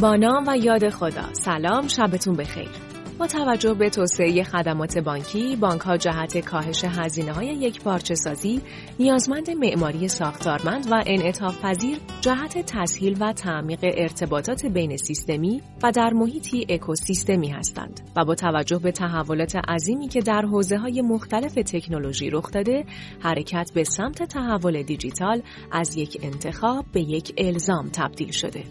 با نام و یاد خدا سلام شبتون بخیر با توجه به توسعه خدمات بانکی، بانک ها جهت کاهش هزینه های یک پارچه سازی نیازمند معماری ساختارمند و انعطاف پذیر جهت تسهیل و تعمیق ارتباطات بین سیستمی و در محیطی اکوسیستمی هستند و با توجه به تحولات عظیمی که در حوزه های مختلف تکنولوژی رخ داده، حرکت به سمت تحول دیجیتال از یک انتخاب به یک الزام تبدیل شده.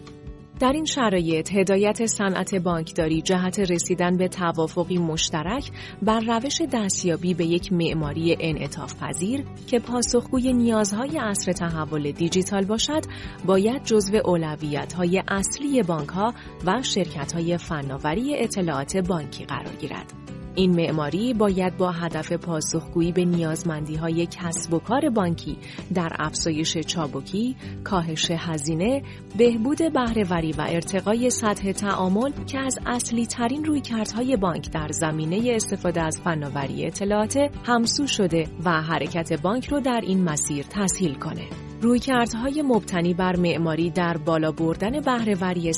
در این شرایط هدایت صنعت بانکداری جهت رسیدن به توافقی مشترک بر روش دستیابی به یک معماری انعطاف پذیر که پاسخگوی نیازهای عصر تحول دیجیتال باشد باید جزو اولویت‌های اصلی بانکها و شرکت‌های فناوری اطلاعات بانکی قرار گیرد. این معماری باید با هدف پاسخگویی به نیازمندی های کسب و کار بانکی در افزایش چابکی، کاهش هزینه، بهبود بهرهوری و ارتقای سطح تعامل که از اصلی ترین رویکردهای بانک در زمینه استفاده از فناوری اطلاعات همسو شده و حرکت بانک رو در این مسیر تسهیل کنه. رویکردهای مبتنی بر معماری در بالا بردن بهرهوری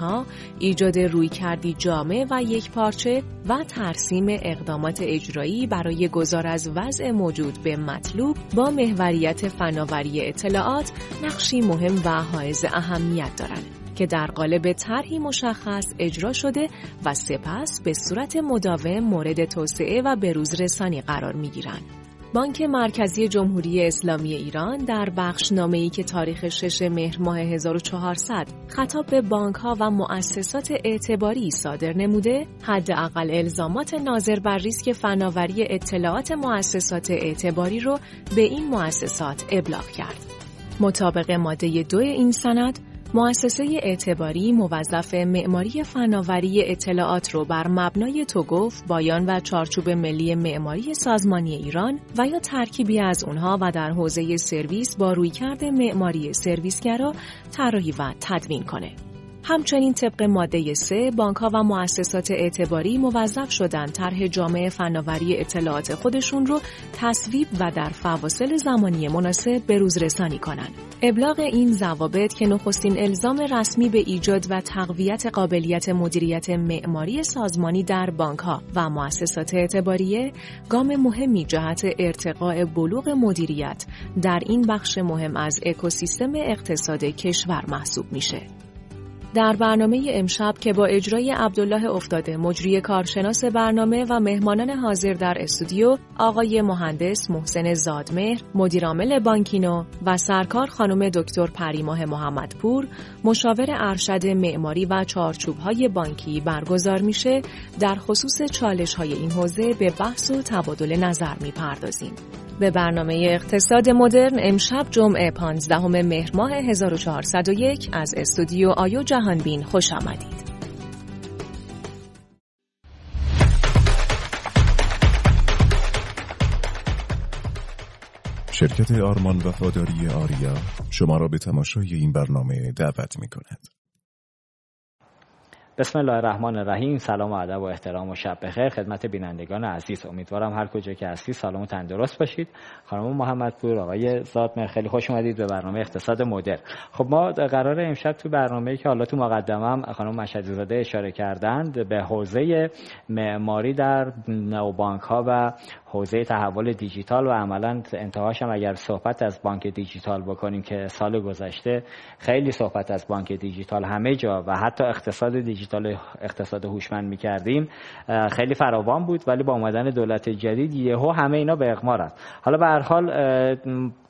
ها، ایجاد رویکردی جامع و یک پارچه و ترسیم اقدامات اجرایی برای گذار از وضع موجود به مطلوب با محوریت فناوری اطلاعات نقشی مهم و حائز اهمیت دارند که در قالب طرحی مشخص اجرا شده و سپس به صورت مداوم مورد توسعه و بروز قرار می گیرند. بانک مرکزی جمهوری اسلامی ایران در بخش ای که تاریخ 6 مهر ماه 1400 خطاب به بانک ها و مؤسسات اعتباری صادر نموده، حداقل الزامات ناظر بر ریسک فناوری اطلاعات مؤسسات اعتباری رو به این مؤسسات ابلاغ کرد. مطابق ماده دو این سند، مؤسسه اعتباری موظف معماری فناوری اطلاعات رو بر مبنای توگف، بایان و چارچوب ملی معماری سازمانی ایران و یا ترکیبی از اونها و در حوزه سرویس با رویکرد معماری سرویسگرا طراحی و تدوین کنه. همچنین طبق ماده 3 بانک و مؤسسات اعتباری موظف شدند طرح جامعه فناوری اطلاعات خودشون رو تصویب و در فواصل زمانی مناسب به روز رسانی کنند. ابلاغ این ضوابط که نخستین الزام رسمی به ایجاد و تقویت قابلیت مدیریت معماری سازمانی در بانک ها و مؤسسات اعتباریه گام مهمی جهت ارتقاء بلوغ مدیریت در این بخش مهم از اکوسیستم اقتصاد کشور محسوب میشه. در برنامه امشب که با اجرای عبدالله افتاده مجری کارشناس برنامه و مهمانان حاضر در استودیو آقای مهندس محسن زادمهر مدیرعامل بانکینو و سرکار خانم دکتر پریماه محمدپور مشاور ارشد معماری و چارچوبهای بانکی برگزار میشه در خصوص چالش های این حوزه به بحث و تبادل نظر می‌پردازیم. به برنامه اقتصاد مدرن امشب جمعه 15 مهر ماه 1401 از استودیو آیو جهانبین خوش آمدید. شرکت آرمان وفاداری آریا شما را به تماشای این برنامه دعوت می کند. بسم الله الرحمن الرحیم. سلام و ادب و احترام و شب بخیر. خدمت بینندگان عزیز. امیدوارم هر کجا که هستید سلام و تندرست باشید. خانم محمدپور آقای زادمر خیلی خوش اومدید به برنامه اقتصاد مدر خب ما قرار امشب تو برنامه‌ای که حالا تو مقدمم خانم مشهدی زاده اشاره کردند به حوزه معماری در نوبانک ها و حوزه تحول دیجیتال و عملا انتهاش هم اگر صحبت از بانک دیجیتال بکنیم که سال گذشته خیلی صحبت از بانک دیجیتال همه جا و حتی اقتصاد دیجیتال اقتصاد هوشمند می‌کردیم خیلی فراوان بود ولی با اومدن دولت جدید یهو همه اینا به اغمار است حالا به هر حال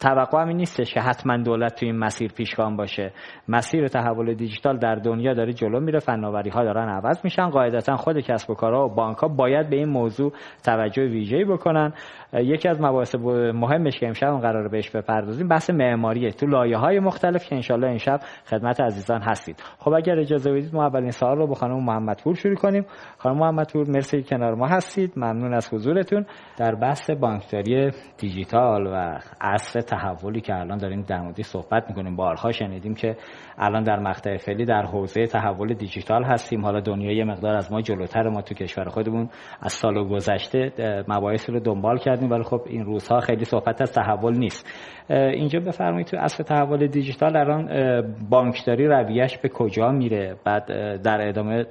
توقع همین نیستش که حتما دولت تو این مسیر پیشگام باشه. مسیر تحول دیجیتال در دنیا داره جلو میره فناوری ها دارن عوض میشن قاعدتا خود کسب و کارها و بانک ها باید به این موضوع توجه ویژه‌ای بکنن. 那。یکی از مباحث مهمش که امشب قرار بهش بپردازیم بحث معماریه. تو لایه های مختلف که انشالله امشب خدمت عزیزان هستید. خب اگر اجازه بدید ما اولین سوال رو با خانم محمدپور شروع کنیم. خانم محمدپور مرسی کنار ما هستید. ممنون از حضورتون. در بحث بانکداری دیجیتال و عصر تحولی که الان داریم در موردش صحبت می‌کنیم بارها شنیدیم که الان در مقطع فعلی در حوزه تحول دیجیتال هستیم. حالا دنیا یه مقدار از ما جلوتر ما تو کشور خودمون از سال گذشته مباحث رو دنبال کردیم ولی خب این روزها خیلی صحبت از تحول نیست. اینجا بفرمایید تو اصل تحول دیجیتال الان بانکداری رویش به کجا میره؟ بعد در ادامه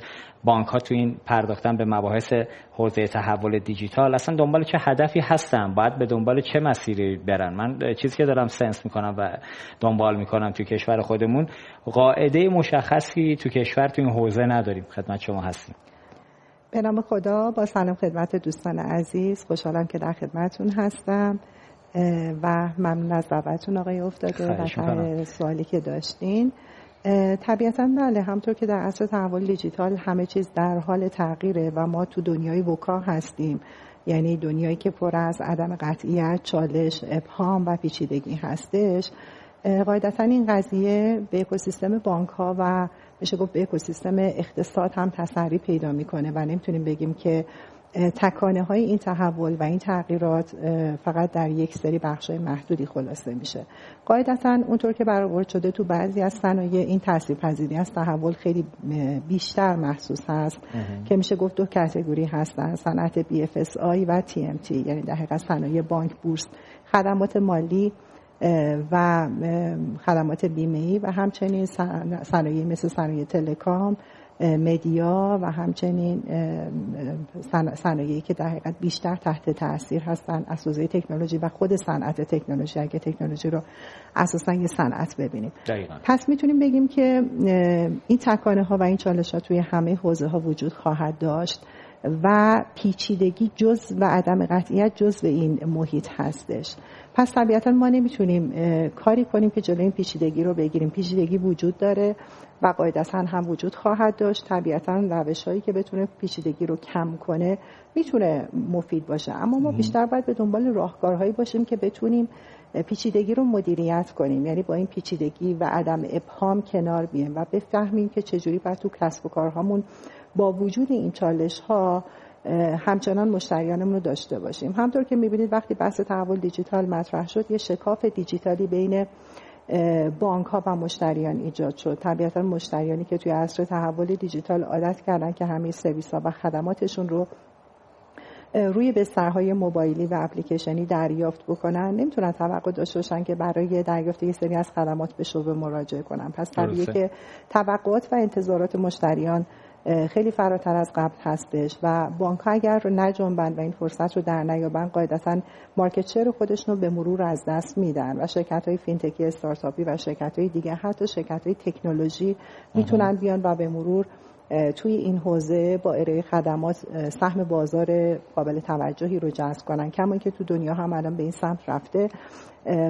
بانک ها تو این پرداختن به مباحث حوزه تحول دیجیتال. اصلا دنبال چه هدفی هستن؟ باید به دنبال چه مسیری برن؟ من چیزی که دارم سنس می‌کنم و دنبال می‌کنم تو کشور خودمون قاعده مشخصی تو کشور تو این حوزه نداریم. خدمت شما هستیم. به نام خدا با سلام خدمت دوستان عزیز. خوشحالم که در خدمتون هستم و ممنون از دعوتتون آقای افتاده و سوالی که داشتین. طبیعتا بله همطور که در اصل تحول دیجیتال همه چیز در حال تغییره و ما تو دنیای وکا هستیم. یعنی دنیایی که پر از عدم قطعیت، چالش، ابهام و پیچیدگی هستش. قاعدتا این قضیه به اکوسیستم بانک ها و میشه گفت به اکوسیستم اقتصاد هم تسری پیدا می‌کنه و نمی‌تونیم بگیم که تکانه های این تحول و این تغییرات فقط در یک سری بخش محدودی خلاصه میشه. قاعدتا اونطور که برآورد شده تو بعضی از صنایع این تاثیرپذیری از تحول خیلی بیشتر محسوس هست که میشه گفت دو کاتگوری هستن صنعت BFSI و TMT یعنی در حقیقت صنایع بانک بورس. خدمات مالی و خدمات بیمه ای و همچنین صنایع مثل صنایع تلکام مدیا و همچنین صنایعی که در حقیقت بیشتر تحت تاثیر هستن از حوزه تکنولوژی و خود صنعت تکنولوژی. اگه تکنولوژی رو اساسا یه صنعت ببینیم. پس می‌تونیم بگیم که این تکانه ها و این چالش ها توی همه حوزه ها وجود خواهد داشت و پیچیدگی جز و عدم قطعیت جز به این محیط هستش. پس طبیعتا ما نمی‌تونیم کاری کنیم که جلوی این پیچیدگی رو بگیریم. پیچیدگی وجود داره و قاعدتا هم وجود خواهد داشت. طبیعتا روش هایی که بتونه پیچیدگی رو کم کنه می‌تونه مفید باشه. اما ما بیشتر باید به دنبال راهکارهایی باشیم که بتونیم پیچیدگی رو مدیریت کنیم. یعنی با این پیچیدگی و عدم ابهام کنار بیایم و بفهمیم که چجوری باید تو کسب و کارهامون با وجود این چالش ها همچنان مشتریانمون رو داشته باشیم. همطور که می‌بینید وقتی بحث تحول دیجیتال مطرح شد یه شکاف دیجیتالی بین بانک ها و مشتریان ایجاد شد. طبیعتا مشتریانی که توی عصر تحول دیجیتال عادت کردن که همه سرویس ها و خدماتشون رو روی بسترهای موبایلی و اپلیکیشنی دریافت بکنن نمی‌تونن توقع داشته باشن که برای دریافت یه سری از خدمات به شعبه مراجعه کنن. پس طبیعیه که توقعات و انتظارات مشتریان خیلی فراتر از قبل هستش و بانک ها اگر نجنبند و این فرصت رو در نیابن قاعدتا market share خودشون رو به مرور از دست میدن و شرکت های فینتکی استارتاپی و شرکت های دیگه حتی شرکت های تکنولوژی می‌تونن بیان و به مرور توی این حوزه با ارائه خدمات سهم بازار قابل توجهی رو جذب کنن. کما که تو دنیا هم الان به این سمت رفته.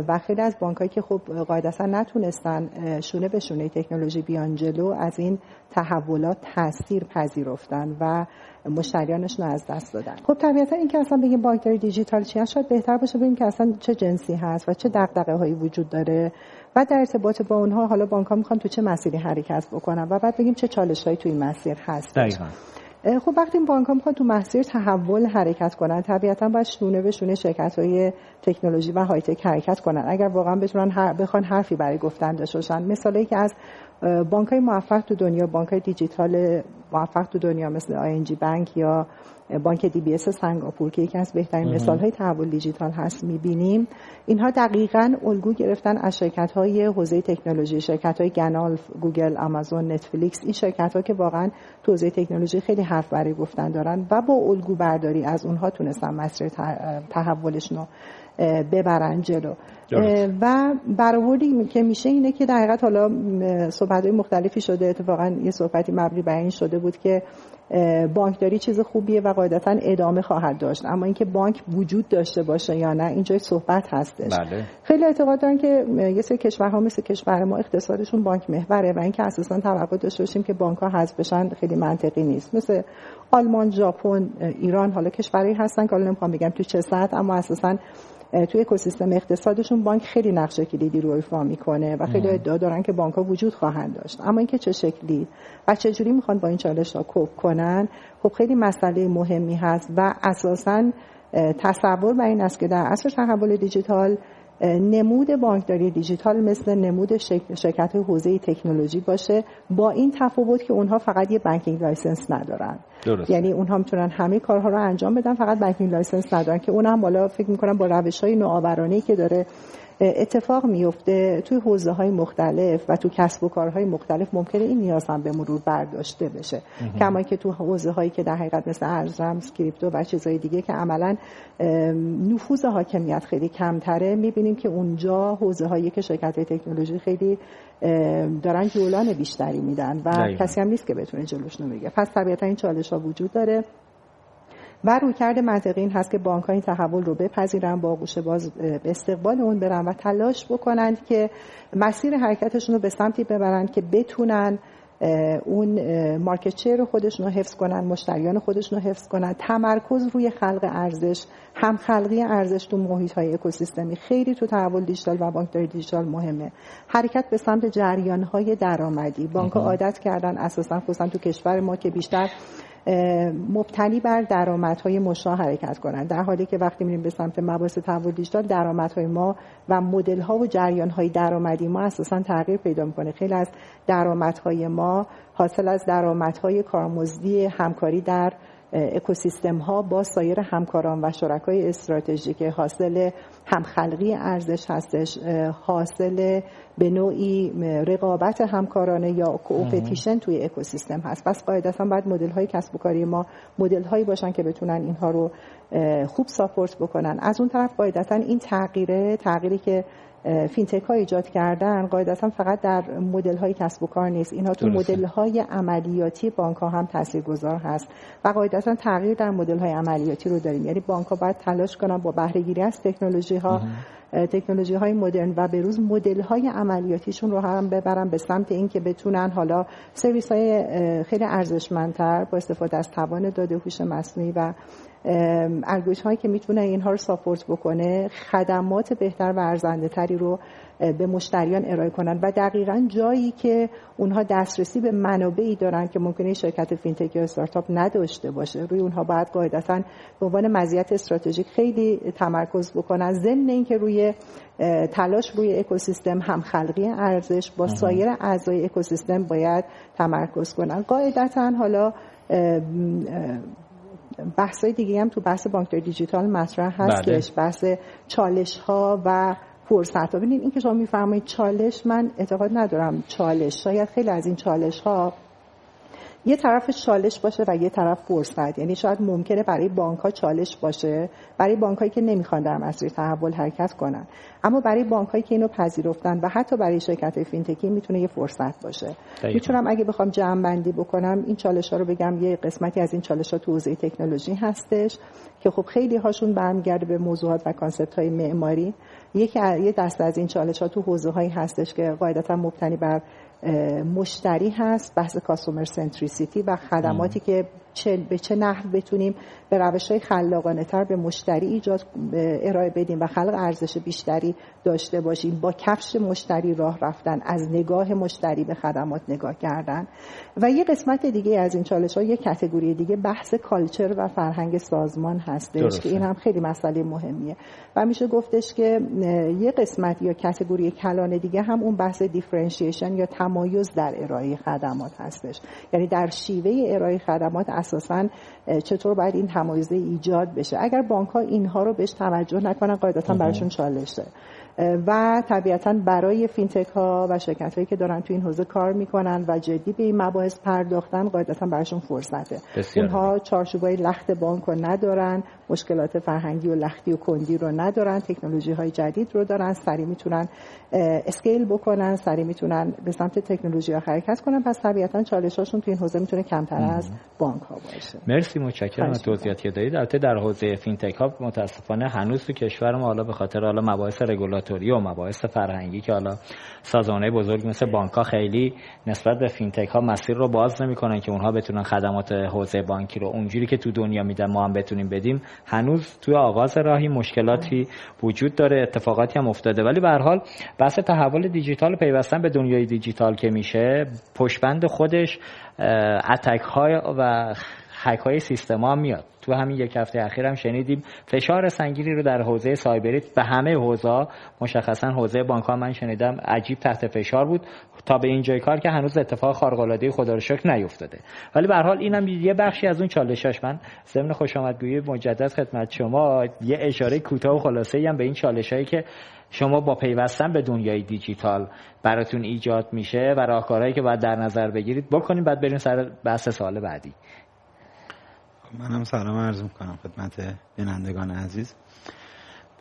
و خیلی از بانکایی که خب قاعدتا نتونستن شونه به شونه تکنولوژی بیان جلو از این تحولات تاثیر پذیرفتن و مشتریانشون از دست دادن خب طبیعتا این که اصلا بگیم بانکداری دیجیتال چی هست شاید بهتر باشه ببینیم که اصلا چه جنسی هست و چه دغدغه هایی وجود داره و در ارتباط با اونها حالا بانک ها می‌خوان تو چه مسیری حرکت بکنن و بعد بگیم چه چالش هایی تو این مسیر هست دقیقا. خب وقتی بانک ها می‌خوان تو مسیر تحول حرکت کنن طبیعتا باید شونه به شونه شرکت های تکنولوژی و high tech حرکت کنن. اگر واقعا بتونن بخوان حرفی برای گفتن داشته باشن. مثالی که از بانک های موفق تو دنیا بانک های دیجیتال موفق تو دنیا مثل آی بانک یا بانک DBS سنگاپور که یکی از بهترین مثال های تحول دیجیتال هست می‌بینیم. اینها دقیقا الگو گرفتن از شرکت های حوزه تکنولوژی شرکت های گنالف Google Amazon Netflix این شرکت ها که واقعا تو حوزه تکنولوژی خیلی حرف برای گفتن دارن و با الگو برداری از اونها تونستن مسیر تحولشون رو ببرن جلو. و برآوردی که میشه اینه که در حقیقت حالا صحبت مختلفی شده. اتفاقا یه صحبتی مبنی بر این شده بود که بانکداری چیز خوبیه و قاعدتا ادامه خواهد داشت. اما اینکه بانک وجود داشته باشه یا نه اینجا صحبت هستش. بله. خیلی اعتقاد دارن که یه سری کشورها مثل کشور ما اقتصادشون بانک محوره و اینکه اساسا توقع داشته باشیم که بانک ها حذف بشن خیلی منطقی نیست. مثل آلمان ژاپن ایران حالا کشورهایی هستن که حالا نمی‌خوام بگم تو چه سطح اما اساسا توی اکوسیستم اقتصادشون بانک خیلی نقش کلیدی رو ایفا می‌کنه و خیلی ادعا دارن که بانک ها وجود خواهند داشت. اما اینکه چه شکلی و چه جوری می‌خوان با این چالش ها کوب کنن خب خیلی مسئله مهمی هست و اساسا تصور بر این است که در عصر تحول دیجیتال نمود بانکداری دیجیتال مثل نمود شرکت حوزه تکنولوژی باشه با این تفاوت که اونها فقط یه banking license ندارن. درست. یعنی اونها می‌تونن همه کارها رو انجام بدن. فقط banking license ندارن که اونم بالا فکر می‌کنم با روش های نوآورانه که داره اتفاق میفته توی حوزه های مختلف و تو کسب و کارهای مختلف ممکنه این نیاز هم به مرور برداشته بشه. کما که تو حوزه هایی که در حقیقت مثل ارز رمز crypto و چیزهای دیگه که عملا نفوذ حاکمیت خیلی کمتره می‌بینیم که اونجا حوزه هایی که شرکت تکنولوژی خیلی دارن جولان بیشتری میدن و کسی هم نیست که بتونه جلوش بگیره پس طبیعتا این چالش ها وجود داره و رویکرد منطقی این هست که بانک ها این تحول رو بپذیرن با آغوش باز به استقبال اون برن و تلاش بکنند که مسیر حرکتشون رو به سمتی ببرند که بتونن اون مارکت شیر رو خودشون رو حفظ کنن مشتریان خودشون رو حفظ کنن. تمرکز روی خلق ارزش هم خلقی ارزش تو محیط های اکوسیستمی. خیلی تو تحول دیجیتال و بانکداری دیجیتال مهمه. حرکت به سمت جریان های درآمدی بانک عادت کردن اساسا خصوصا تو کشور ما که بیشتر مبتنی بر درآمدهای مشا حرکت کنند. در حالی که وقتی میریم به سمت مباحث تحول دیجیتال درآمدهای ما و مدل ها و جریان های درآمدی ما اساسا تغییر پیدا می‌کنه. خیلی از درآمدهای ما حاصل از درآمدهای کارمزدی همکاری در اکوسیستم ها با سایر همکاران و شرکای استراتژیک حاصل همخلقی ارزش هستش حاصل به نوعی رقابت همکارانه یا coopetition توی اکوسیستم هست. پس قاعدتا باید مدل های کسب و کاری ما مدل هایی باشن که بتونن اینها رو خوب ساپورت بکنن. از اون طرف قاعدتا این تغییره تغییری که fintech ها ایجاد کردن قاعدتا فقط در مدل های کسب و کار نیست. اینها تو مدل های عملیاتی بانک ها هم تاثیرگذار هست و قاعدتا تغییر در مدل های عملیاتی رو داریم. یعنی بانک ها باید تلاش کنن با بهره گیری از تکنولوژی ها تکنولوژی های مدرن و به روز مدل های عملیاتیشون رو هم ببرن به سمت اینکه بتونن حالا سرویس های خیلی ارزشمندتر با استفاده از توان داده هوش مصنوعی و الگوریتم هایی که می‌تونه اینها رو ساپورت بکنه خدمات بهتر و ارزنده تری رو به مشتریان ارائه کنند و دقیقا جایی که اونها دسترسی به منابعی دارن که ممکنه شرکت fintech یا استارتاپ نداشته باشه. روی اونها باید قاعدتا به عنوان مزیت استراتژیک خیلی تمرکز بکنن. ضمن اینکه روی تلاش روی اکوسیستم هم خلقی ارزش با سایر اعضای اکوسیستم باید تمرکز کنن. قاعدتا حالا بحث های دیگه هم تو بحث بانکداری دیجیتال مطرح هستش بله. بحث چالش ها و فرصت ها ببینید این که شما میفرمایید چالش من اعتقاد ندارم چالش شاید خیلی از این چالش ها یه طرف چالش باشه و یه طرف فرصت. یعنی شاید ممکنه برای بانک ها چالش باشه برای بانک هایی که نمی‌خوان در مسیر تحول حرکت کنن. اما برای بانک هایی که اینو پذیرفتن و حتی برای شرکت fintech ی می‌تونه یه فرصت باشه. می‌تونم اگه بخوام جمع بندی بکنم این چالش ها رو بگم یه قسمتی از این چالش ها تو حوزه تکنولوژی هستش که خب خیلی هاشون برمیگرده به موضوعات و concept های معماری. یکی یه دست از این چالش ها تو حوزه هایی هستش که قاعدتا مبتنی بر مشتری هست بحث کاسومر سنتریسیتی و خدماتی که چه به چه نحو بتونیم به روش های خلاقانه تر به مشتری ایجاد ارائه بدیم و خلق ارزش بیشتری داشته باشیم. با کفش مشتری راه رفتن از نگاه مشتری به خدمات نگاه کردن. و یه قسمت دیگه از این چالش ها یه کتگوری دیگه بحث کالچر و فرهنگ سازمان هستش که این هم خیلی مسئله مهمیه. و میشه گفتش که یه قسمت یا category کلان دیگه هم اون بحث differentiation یا تمایز در ارائه خدمات هستش. یعنی در شیوه ارائه خدمات اساسا چطور باید این تمایز ایجاد بشه. اگر بانک ها اینها رو بهش توجه نکنن قاعدتا براشون چالشه و طبیعتا برای fintech ها و شرکت هایی که دارن تو این حوزه کار می‌کنن و جدی به این مباحث پرداختن قاعدتا براشون فرصته. اونها چارچوبای لخت بانک رو ندارن مشکلات فرهنگی و لختی و کندی رو ندارن تکنولوژی های جدید رو دارن سریع می‌تونن scale بکنن سریع می‌تونن به سمت تکنولوژی ها حرکت کنن. پس طبیعتا چالشاشون تو این حوزه می‌تونه کمتر از بانک ها باشه. مرسی متشکرم از توضیحاتی که دادید. البته در حوزه fintech ها متاسفانه هنوز تو کشور ما حالا به خاطر حالا مباحث رگولاتوری و مباحث فرهنگی که حالا سازمانهای بزرگ مثل بانک خیلی نسبت به fintech ها مسیر رو باز نمی‌کنن که اونها بتونن خدمات حوزه بانکی رو اونجوری که تو دنیا میدن ما هم بتونیم بدیم. هنوز توی آغاز راهی مشکلاتی وجود داره اتفاقاتی هم افتاده. ولی به هر حال بحث تحول دیجیتال پیوستن به دنیای دیجیتال که میشه پشبند خودش اتک های و هک های سیستم هم میاد. تو همین یک هفته اخیر هم شنیدیم فشار سنگینی رو در حوزه سایبری به همه حوزه مشخصا حوزه بانک ها من شنیدم عجیب تحت فشار بود. تا به اینجای کار که هنوز اتفاق خارق العاده خدا رو شکر نیفتاده. ولی به هر حال اینم یه بخشی از اون چالشاش من ضمن خوش آمدگویی مجدد خدمت شما یه اشاره کوتاه و خلاصه هم به این چالشایی که شما با پیوستن به دنیای دیجیتال براتون ایجاد میشه و راهکارهایی که باید در نظر بگیرید بکنیم. بعد بریم سر بحث سال بعدی. منم سلام عرض می‌کنم خدمت بینندگان عزیز.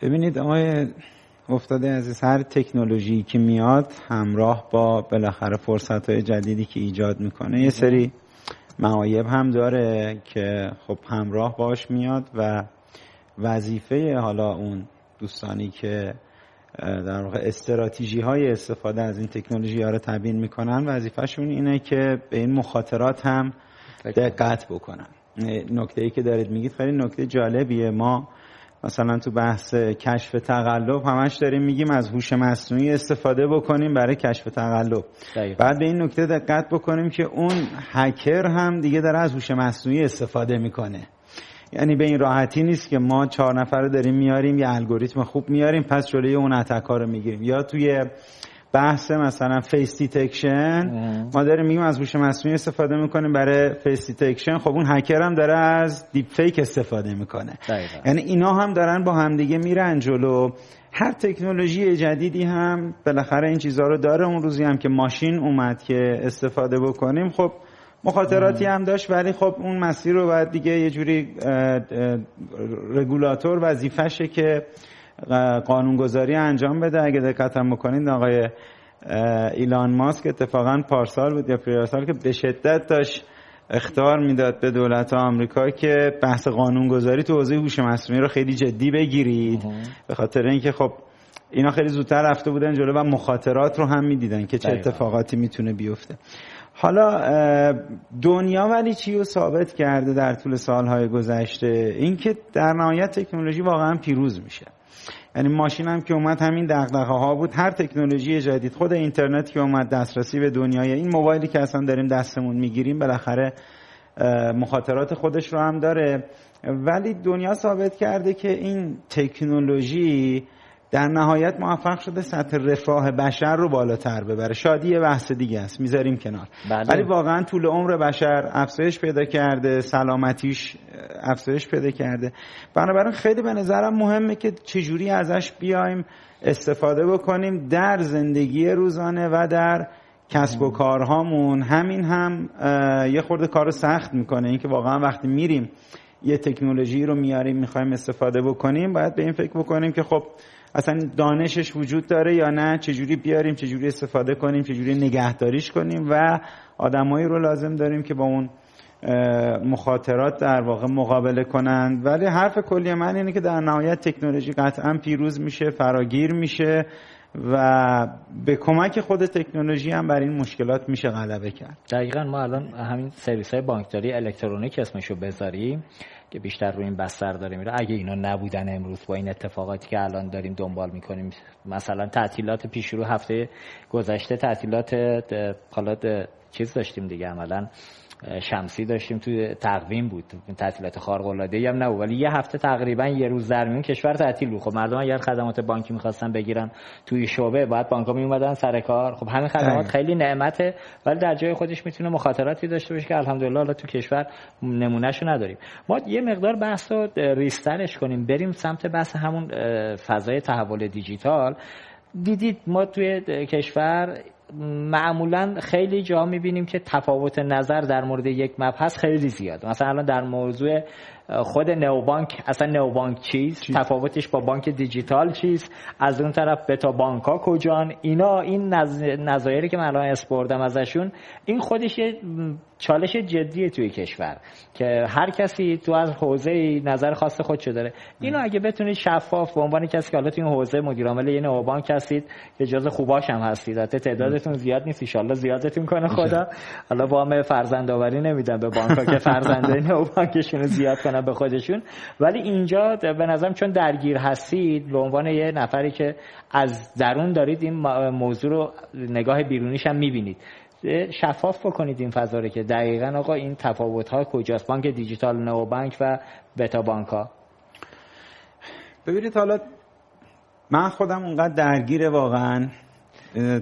ببینید آقای افتاده عزیز هر تکنولوژی که میاد همراه با بالاخره فرصت های جدیدی که ایجاد می‌کنه یه سری معایب هم داره که خب همراه باش میاد و وظیفه حالا اون دوستانی که در واقع استراتژی های استفاده از این تکنولوژی ها رو تبیین می‌کنن وظیفهشون اینه که به این مخاطرات هم دقت بکنن. نکته ای که دارید میگید خیلی نکته جالبیه. ما مثلا تو بحث کشف تقلب همش داریم میگیم از هوش مصنوعی استفاده بکنیم برای کشف تقلب. بعد به این نکته دقت بکنیم که اون هکر هم دیگه داره از هوش مصنوعی استفاده می‌کنه. یعنی به این راحتی نیست که ما چهار نفر رو داریم میاریم یه الگوریتم خوب میاریم پس جلوی اون attack ها رو می‌گیریم. یا توی بحث مثلا face detection ما داریم میگیم از هوش مصنوعی استفاده می‌کنیم برای face detection خب اون هکر هم داره از دیپ فیک استفاده می‌کنه. یعنی اینا هم دارن با همدیگه میرن جلو. هر تکنولوژی جدیدی هم بالاخره این چیزها رو داره. اون روزی هم که ماشین اومد که استفاده بکنیم خب مخاطراتی هم داشت ولی خب اون مسیر رو باید دیگه یه جوری رگولاتور وظیفشه که قانونگذاری انجام بده. اگه دقت هم بکنید آقای ایلان ماسک اتفاقا پارسال بود یا پریارسال که به شدت داشت اختار می‌داد به دولت آمریکا که بحث قانونگذاری تو حوزه هوش مصنوعی رو خیلی جدی بگیرید. به خاطر اینکه خب اینا خیلی زودتر رفته بودن جلو و مخاطرات رو هم می‌دیدن که چه اتفاقاتی می‌تونه بیفته. حالا دنیا ولی چی رو ثابت کرده در طول سالهای گذشته؟ اینکه در نهایت تکنولوژی واقعا پیروز میشه. یعنی ماشین هم که اومد همین دغدغه ها بود هر تکنولوژی جدید خود اینترنت که اومد دسترسی به دنیای این موبایلی که اصلا داریم دستمون می‌گیریم بالاخره مخاطرات خودش رو هم داره. ولی دنیا ثابت کرده که این تکنولوژی در نهایت موفق شده سطح رفاه بشر رو بالاتر ببره. شادی یه بحث دیگه است. می‌ذاریم کنار. بله. ولی واقعا طول عمر بشر افزایش پیدا کرده سلامتیش افزایش پیدا کرده. بنابراین خیلی به نظرم مهمه که چجوری ازش بیایم استفاده بکنیم در زندگی روزانه و در کسب و کارهامون. همین هم یه خورده کار سخت می‌کنه. اینکه واقعا وقتی میریم یه تکنولوژی رو میاریم می‌خوایم استفاده بکنیم باید به این فکر بکنیم که خب اصلا دانشش وجود داره یا نه؟ چجوری بیاریم چجوری استفاده کنیم چجوری نگهداریش کنیم و آدمایی رو لازم داریم که با اون مخاطرات در واقع مقابله کنند. ولی حرف کلی من اینه که در نهایت تکنولوژی قطعا پیروز میشه فراگیر میشه و به کمک خود تکنولوژی هم بر این مشکلات میشه غلبه کرد. دقیقا ما الان همین سرویس های بانکداری الکترونیک اسمشو بذاریم. که بیشتر روی این بستر داره میره. اگه اینا نبودن امروز با این اتفاقاتی که الان داریم دنبال می‌کنیم مثلا تعطیلات پیش رو هفته گذشته تعطیلات حالا چیز داشتیم دیگه عملا. شمسی داشتیم توی تقویم بود تعطیلات خارق العاده هم نبود. ولی یه هفته تقریبا یه روز در میون کشور تعطیل بود. خب مردم اگر خدمات بانکی می‌خواستن بگیرن توی شعبه بعد بانک‌ها می اومدن سر کار. خب همین خدمات خیلی نعمته ولی در جای خودش می‌تونه مخاطراتی داشته باشه که الحمدلله حالا تو کشور نمونهشو نداریم. ما یه مقدار بحث رو ریسترش کنیم. بریم سمت بحث همون فضای تحول دیجیتال. دیدید ما توی کشور معمولا خیلی جا می‌بینیم که تفاوت نظر در مورد یک مبحث خیلی زیاد مثلا الان در موضوع خود نوبانک اصلا نوبانک چیز تفاوتش با بانک دیجیتال چیز. از اون طرف بتا بانک ها کجان؟ اینا این نظایری که من الان اسپردم ازشون این خودش چالش جدیه توی کشور که هر کسی تو از حوزه نظر خاص خودشو داره. اینو اگه بتونید شفاف به عنوان کسی که حالا تو این حوزه مدیر عامل یه نوبانک هستید که جز خوباش هم هستید. البته تعدادتون زیاد نیست ان زیادتون کنه خدا. حالا وام فرزند آوری نمیدن به بانک‌ها که فرزنده نوبانکشون زیاد کنن به خودشون. ولی اینجا به نظرم چون درگیر هستید به عنوان یه نفری که از درون دارید این موضوع رو نگاه بیرونیش هم می‌بینید. شفاف بکنید این فضا رو که دقیقا آقا این تفاوت ها کجاست؟ بانک دیجیتال نو بانک و بتا بانک ها ببینید حالا من خودم اونقدر درگیر واقعا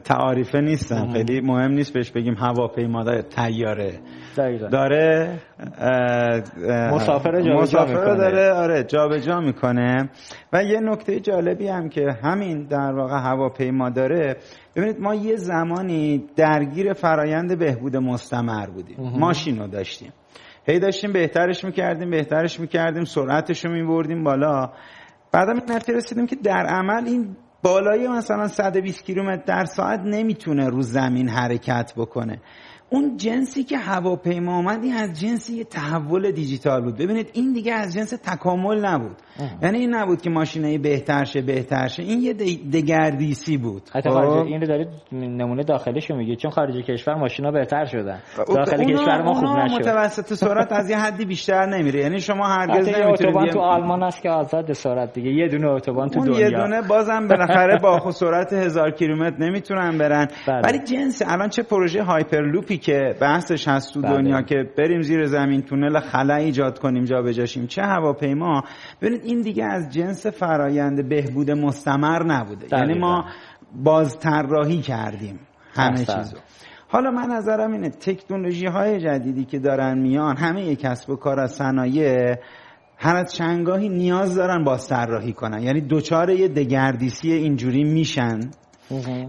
تعاریفه نیستم. خیلی مهم نیست بهش بگیم هواپیما داره داره مسافر مسافر داره آره جابجا می‌کنه. و یه نکته جالبی هم که همین در واقع هواپیما داره. ببینید ما یه زمانی درگیر فرایند بهبود مستمر بودیم. ماشین رو داشتیم. هی داشتیم بهترش می‌کردیم بهترش می‌کردیم سرعتش رو میبردیم بالا. بعدم این نتیجه رسیدیم که در عمل این بالای مثلا 120 کیلومتر در ساعت نمی‌تونه رو زمین حرکت بکنه. اون جنسی که هواپیما آمد این از جنسی یه تحول دیجیتال بود. ببینید این دیگه از جنس تکامل نبود. یعنی این نبود که ماشینه بهتر شه بهتر شه. این یه دگردیسی بود. حتی خب؟ این رو دارید نمونه داخلش رو میگه چون خارج کشور ماشینا بهتر شدن. داخل کشور ما خوب نشد. متوسط سرعت از یه حدی بیشتر نمیره. یعنی شما هرگز نمی‌تونید تو آلمان است که آزاد سرعت دیگه. یه دونه اتوبان تو دنیا. یه دونه بازم بالاخره با سرعت هزار کیلومتر نمی‌تونن برن. بله. ولی جنس الان چه پروژه که بحثش هست تو بله. دنیا که بریم زیر زمین تونل خلا ایجاد کنیم جا بجاشیم. چه هواپیما؟ ببینید این دیگه از جنس فرایند بهبود مستمر نبوده. یعنی ما باز طراحی کردیم همه چیزو. حالا من نظرم اینه تکنولوژی های جدیدی که دارن میان همه کسب و کار از صنایع هر از چنگاهی نیاز دارن باز طراحی کنن. یعنی دوچار یه دگردیسی اینجوری میشن.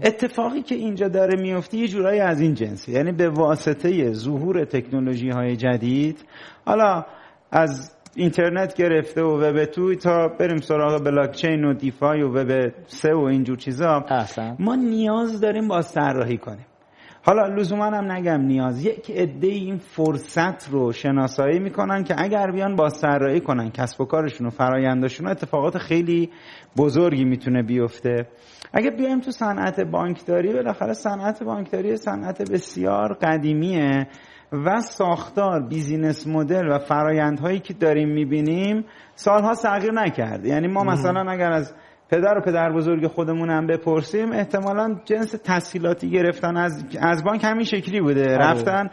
اتفاقی که اینجا داره میفته یه جورایی از این جنسه. یعنی به واسطه ظهور تکنولوژی های جدید حالا از اینترنت گرفته و وب تو تا بریم سراغ بلاکچین و دیفای و وب سه و اینجور چیزا ما نیاز داریم باز طراحی کنیم. حالا لزوما هم نگم نیاز. یک عده این فرصت رو شناسایی می‌کنن که اگر بیان با سرایی کنن کسب و کارشون و فرایندشون اتفاقات خیلی بزرگی می‌تونه بیفته. اگه بیایم تو صنعت بانکداری بالاخره صنعت بانکداری صنعت بسیار قدیمیه و ساختار بیزینس مدل و فرایندهایی که داریم می‌بینیم سالها تغییر نکرده. یعنی ما مثلا اگر از پدر و پدر بزرگ خودمون هم بپرسیم احتمالا جنس تسهیلاتی گرفتن از, از بانک همین شکلی بوده. آره. رفتن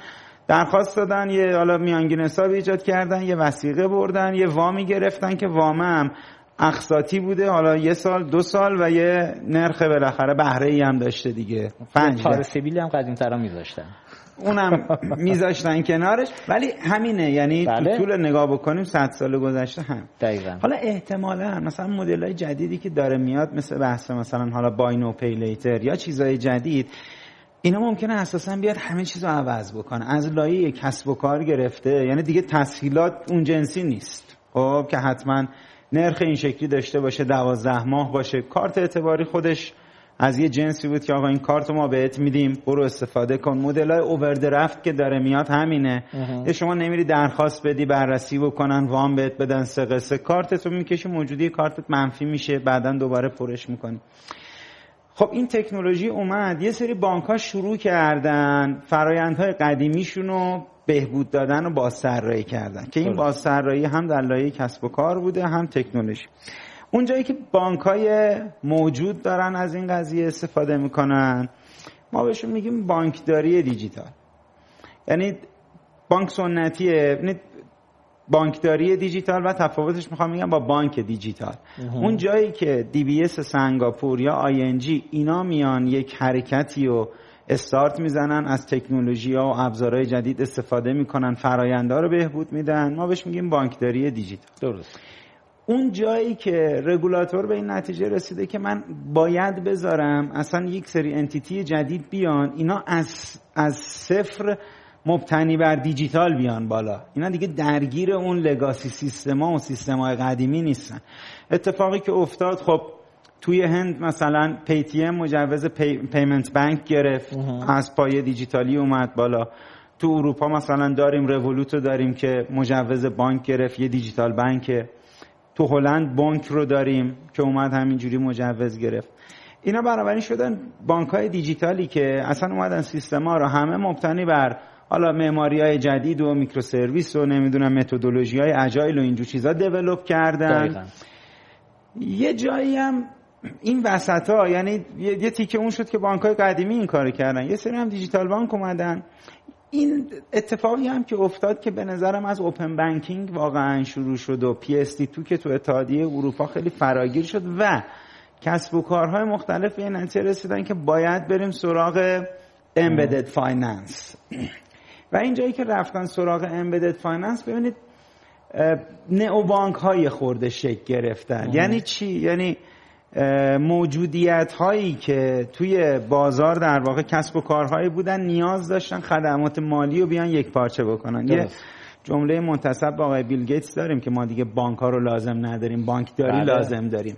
درخواست دادن یه حالا میانگین حساب ایجاد کردن یه وسیقه بردن یه وامی گرفتن که وامم اقساطی بوده حالا یه سال دو سال و یه نرخ بالاخره بهره ای هم داشته دیگه. پنج سیبیلی هم قدیم ترا میذاشتن. اونم میذاشتن کنارش. ولی همینه یعنی بله. تو طول نگاه بکنیم صد سال گذشته هم. دقیقا. حالا احتمالا مثلا مدل های جدیدی که داره میاد مثل بحث مثلا حالا باینو پیلیتر یا چیزای جدید اینا ممکنه اساسا بیاد همه چیز رو عوض بکنه. از لایه کسب و کار گرفته. یعنی دیگه تسهیلات اون جنسی نیست. خب که حتما نرخ این شکلی داشته باشه دوازده ماه باشه. کارت اعتباری خودش از یه جنسی بود که آقا این کارت ما بهت میدیم برو استفاده کن. مدل های اووردرفت که داره میاد همینه. یه شما نمیری درخواست بدی بررسی بکنن وام بهت بدن سه قصه. کارت رو می‌کشی موجودی کارتت منفی میشه بعدا دوباره پرش می‌کنی. خب این تکنولوژی اومد. یه سری بانک ها شروع کردن فرایندهای قدیمیشون رو بهبود دادن و بازسرایی کردن که این بازسرایی هم در لایه کسب و کار بوده هم تکنولوژی. اونجایی که بانک های موجود دارن از این قضیه استفاده می‌کنن ما بهشون میگیم بانکداری دیجیتال. یعنی بانک سنتیه یعنی بانکداری دیجیتال و تفاوتش می‌خوام میگم با بانک دیجیتال. اون جایی که DBS سنگاپور یا اینا میان یک حرکتی و استارت می‌زنن از تکنولوژی ها و ابزارهای جدید استفاده می‌کنن فراینده رو بهبود میدن. ما بهش میگیم بانکداری دیجیتال. درست. اون جایی که رگولاتور به این نتیجه رسیده که من باید بذارم اصلا یک سری entity جدید بیان اینا از, از صفر مبتنی بر دیجیتال بیان بالا. اینا دیگه درگیر اون legacy سیستما و سیستمای قدیمی نیستن. اتفاقی که افتاد خب توی هند مثلا Paytm مجوز پی، payment bank گرفت. از پایه دیجیتالی اومد بالا. تو اروپا مثلا داریم Revolut و داریم که مجوز بانک گرفت یه دیجیتال بانکه تو هلند bunq رو داریم که اومد همینجوری مجوز گرفت. اینا بنابراین شدن بانک های دیجیتالی که اصلا اومدن سیستم ها رو همه مبتنی بر حالا معماری های جدید و microservice و نمی‌دونم متدولوژی های agile و اینجور چیزا develop کردن. یه جایی هم این وسط ها یعنی یه, تیکه اون شد که بانک های قدیمی این کار کردن. یه سری هم دیجیتال بانک اومدن. این اتفاقی هم که افتاد که به نظرم از open banking واقعا شروع شد و PSD2 که تو اتحادیه اروپا خیلی فراگیر شد و کسب و کارهای مختلف به نتیجه رسیدن که باید بریم سراغ embedded finance و اینجایی که رفتن سراغ embedded finance ببینید نئو بانک های خرده شکل گرفتن. یعنی چی؟ یعنی موجودیت هایی که توی بازار در واقع کسب و کارهایی بودن نیاز داشتن خدمات مالی رو بیان یک پارچه بکنن. یه جمله منتسب با آقای بیل گیتس داریم که ما دیگه بانک ها رو لازم نداریم بانکداری بله. لازم داریم.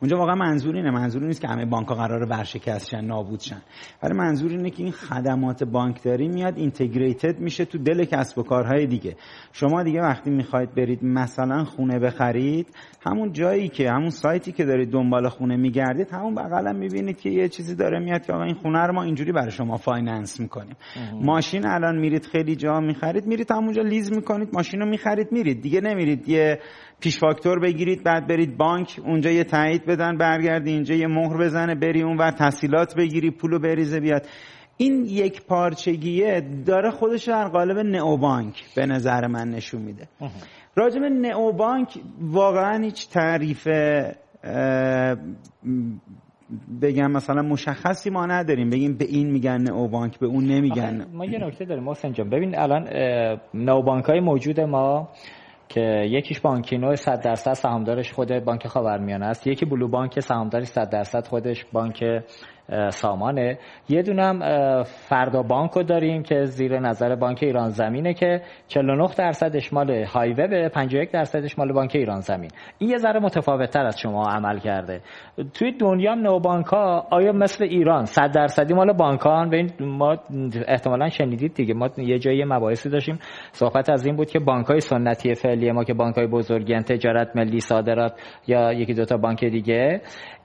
اونجا واقعا منظور اینه منظور نیست که همه بانک ها قرار ورشکست شن نابود شن. ولی منظور اینه که این خدمات بانکداری میاد integrated میشه تو دل کسب و کارهای دیگه. شما دیگه وقتی می‌خواید برید مثلا خونه بخرید همون جایی که همون سایتی که دارید دنبال خونه میگردید همون بغلم می‌بینید که یه چیزی داره میاد که آقا این خونه رو ما اینجوری برای شما finance می‌کنیم. ماشین الان میرید خیلی جا می‌خرید میرید همونجا lease می‌کنید ماشین رو می‌خرید میرید. دیگه نمیرید. یه پیش فاکتور بگیرید بعد برید بانک اونجا یه تایید بدن برگردی اینجا یه مهر بزنه بری اون و تحصیلات بگیری پولو بریزه بیاد. این یک پارچگیه داره خودش در قالب نئو بانک به نظر من نشون میده. راجب نئو بانک واقعا هیچ تعریف بگم مثلا مشخصی ما نداریم. بگیم به این میگن نئو بانک به اون نمیگن. ما یه نکته داریم محسن جان. ببین الان نئو بانک های موجود ما که یکیش بانکینو 100 درصد سهامدارش خود بانک خاورمیانه است. یکی بلو بانک سهامدارش 100 درصد خودش بانک سامانه. یه دونم فردا بانک رو داریم که زیر نظر بانک ایران زمینه که 49 درصدش مال هایوه به 51 درصدش مال بانک ایران زمین. این یه ذره متفاوت تر از شما عمل کرده. توی دنیا نو بانک ها آیا مثل ایران 100 درصدی مال بانکان؟ به ما احتمالا شنیدید دیگه. ما یه جایی مباحثی داشتیم. صحبت از این بود که بانک های سنتی فعلی ما که بانک های بزرگی تجارت ملی صادرات یا یکی دوتا بانک دیگه.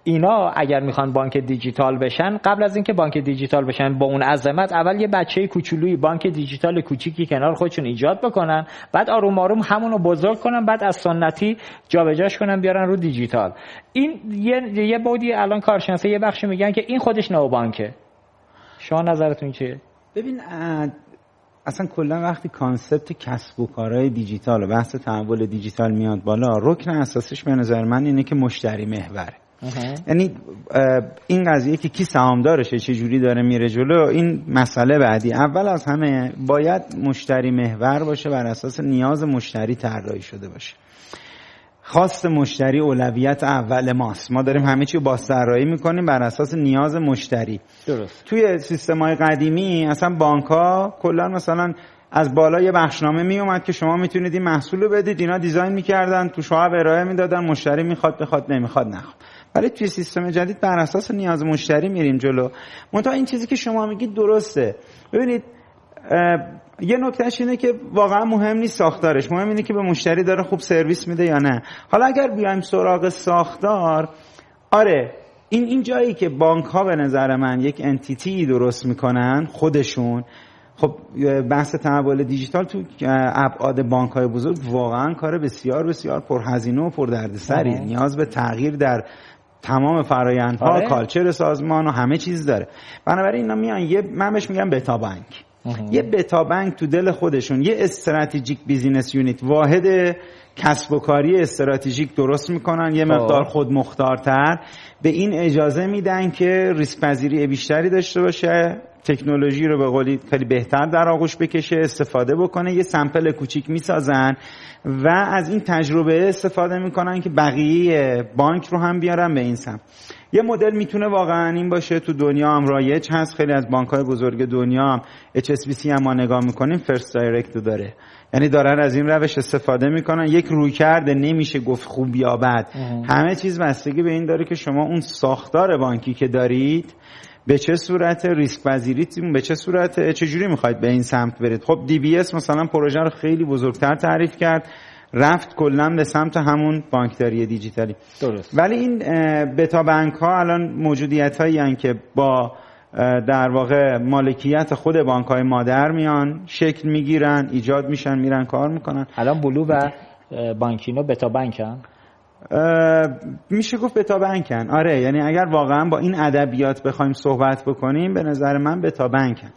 اینا اگر می‌خوان بانک دیجیتال بشن قبل از اینکه بانک دیجیتال بشن با اون عظمت اول یه بچه کوچولوی بانک دیجیتال کوچیکی کنار خودشون ایجاد بکنن بعد آروم آروم همون رو بزرگ کنن بعد از سنتی جابجاش کنن بیارن رو دیجیتال. این یه یه بودی الان کارشناسه یه بخشی میگن که این خودش نو بانکه. شما نظرتون چیه؟ ببین اصلا کلا وقتی concept کسب و کارهای دیجیتال و بحث تحول دیجیتال میاد بالا رکن اساسش به نظر من اینه که مشتری محوره. یعنی این قضیه که کی سهامدارشه چه جوری داره میره جلو این مسئله بعدی. اول از همه باید مشتری محور باشه بر اساس نیاز مشتری طراحی شده باشه. خواست مشتری اولویت اول ماست. ما داریم همه چی با طراحی می‌کنیم بر اساس نیاز مشتری. درست. توی سیستم های قدیمی اصلا بانک ها کلا مثلا از بالا یه بخشنامه می اومد که شما می‌تونید این محصول رو بدید. اینا دیزاین می‌کردن تو شما ارائه می‌دادن مشتری می‌خواد بخواد نمی‌خواد نخواد. ولی توی سیستم جدید بر اساس نیاز مشتری میریم جلو. منتها این چیزی که شما میگید درسته. ببینید یه نکتهش اینه که واقعا مهم نیست ساختارش. مهم اینه که به مشتری داره خوب سرویس میده یا نه. حالا اگر بیایم سراغ ساختار آره این این جایی که بانک ها به نظر من یک entity درست می‌کنن خودشون. خب بحث تحول دیجیتال تو ابعاد بانک های بزرگ واقعا کار بسیار بسیار پرهزینه و پردردسری. نیاز به تغییر در تمام فرایندها آره. culture سازمان و همه چیز داره. بنابراین اینا میان یه من بهش میگم بتا بانک یه بتا بانک تو دل خودشون یه strategic business unit واحد کسب و کاری استراتژیک درست می‌کنن یه مقدار خب. خود مختارتر. به این اجازه میدن که ریسک پذیری بیشتری داشته باشه. تکنولوژی رو به قولی خیلی بهتر در آغوش بکشه استفاده بکنه یه sample کوچیک می‌سازن و از این تجربه استفاده می‌کنن که بقیه بانک رو هم بیارن به این سمت. یه مدل می‌تونه واقعا این باشه تو دنیا هم رایج هست خیلی از بانک های بزرگ دنیا هم HSBC هم ما نگاه می‌کنیم First Direct داره. یعنی دارن از این روش استفاده می‌کنن. یک روی کرده نمیشه گفت خوب یا بد. همه چیز بستگی به این داره که شما اون ساختار بانکی که دارید به چه صورت ریسک پذیریتون به چه صورت؟ چجوری می‌خواید به این سمت برید؟ خب دی بی اس مثلا پروژه رو خیلی بزرگتر تعریف کرد رفت کلا به سمت همون بانکداری دیجیتالی. درست. ولی این بتا بانک ها الان موجودیت هایی که با در واقع مالکیت خود بانک های مادر میان شکل می‌گیرن ایجاد میشن میرن کار می‌کنن. الان بلو و بانکینو بتا بانک هم میشه گفت بتا بانکن آره یعنی اگر واقعا با این ادبیات بخوایم صحبت بکنیم به نظر من بتا بانکن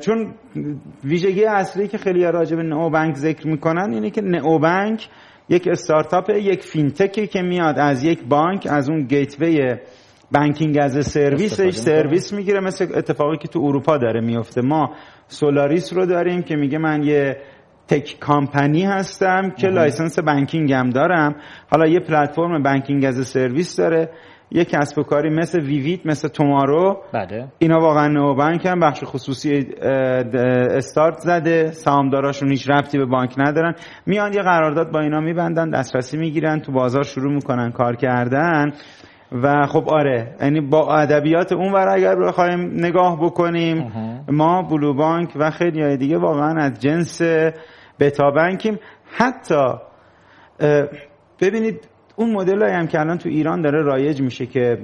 چون ویژگی اصلی که خیلی راجع به نئو بانک ذکر می‌کنن اینه که نئو بانک یک استارتاپ یک fintech ی که میاد از یک بانک از اون gateway banking as a service ش سرویس می‌گیره مثل اتفاقی که تو اروپا داره میفته ما سولاریس رو داریم که میگه من یه tech company هستم که license banking هم دارم. حالا یه platform banking as a service داره. یه کسب و کاری مثل Vivid مثل Tomorrow. بله. اینا واقعا نئو بانک هم. بخش خصوصی استارت زده. سهامداراشون هیچ ربطی به بانک ندارن. میان یه قرارداد با اینا میبندن دسترسی می‌گیرن تو بازار شروع می‌کنن کار کردن. و خب آره یعنی با ادبیات اون ور اگر بخوایم نگاه بکنیم ما بلو بانک و خیلی های دیگه واقعا از جنس بتا بانکیم حتی ببینید اون مدل هم که الان تو ایران داره رایج میشه که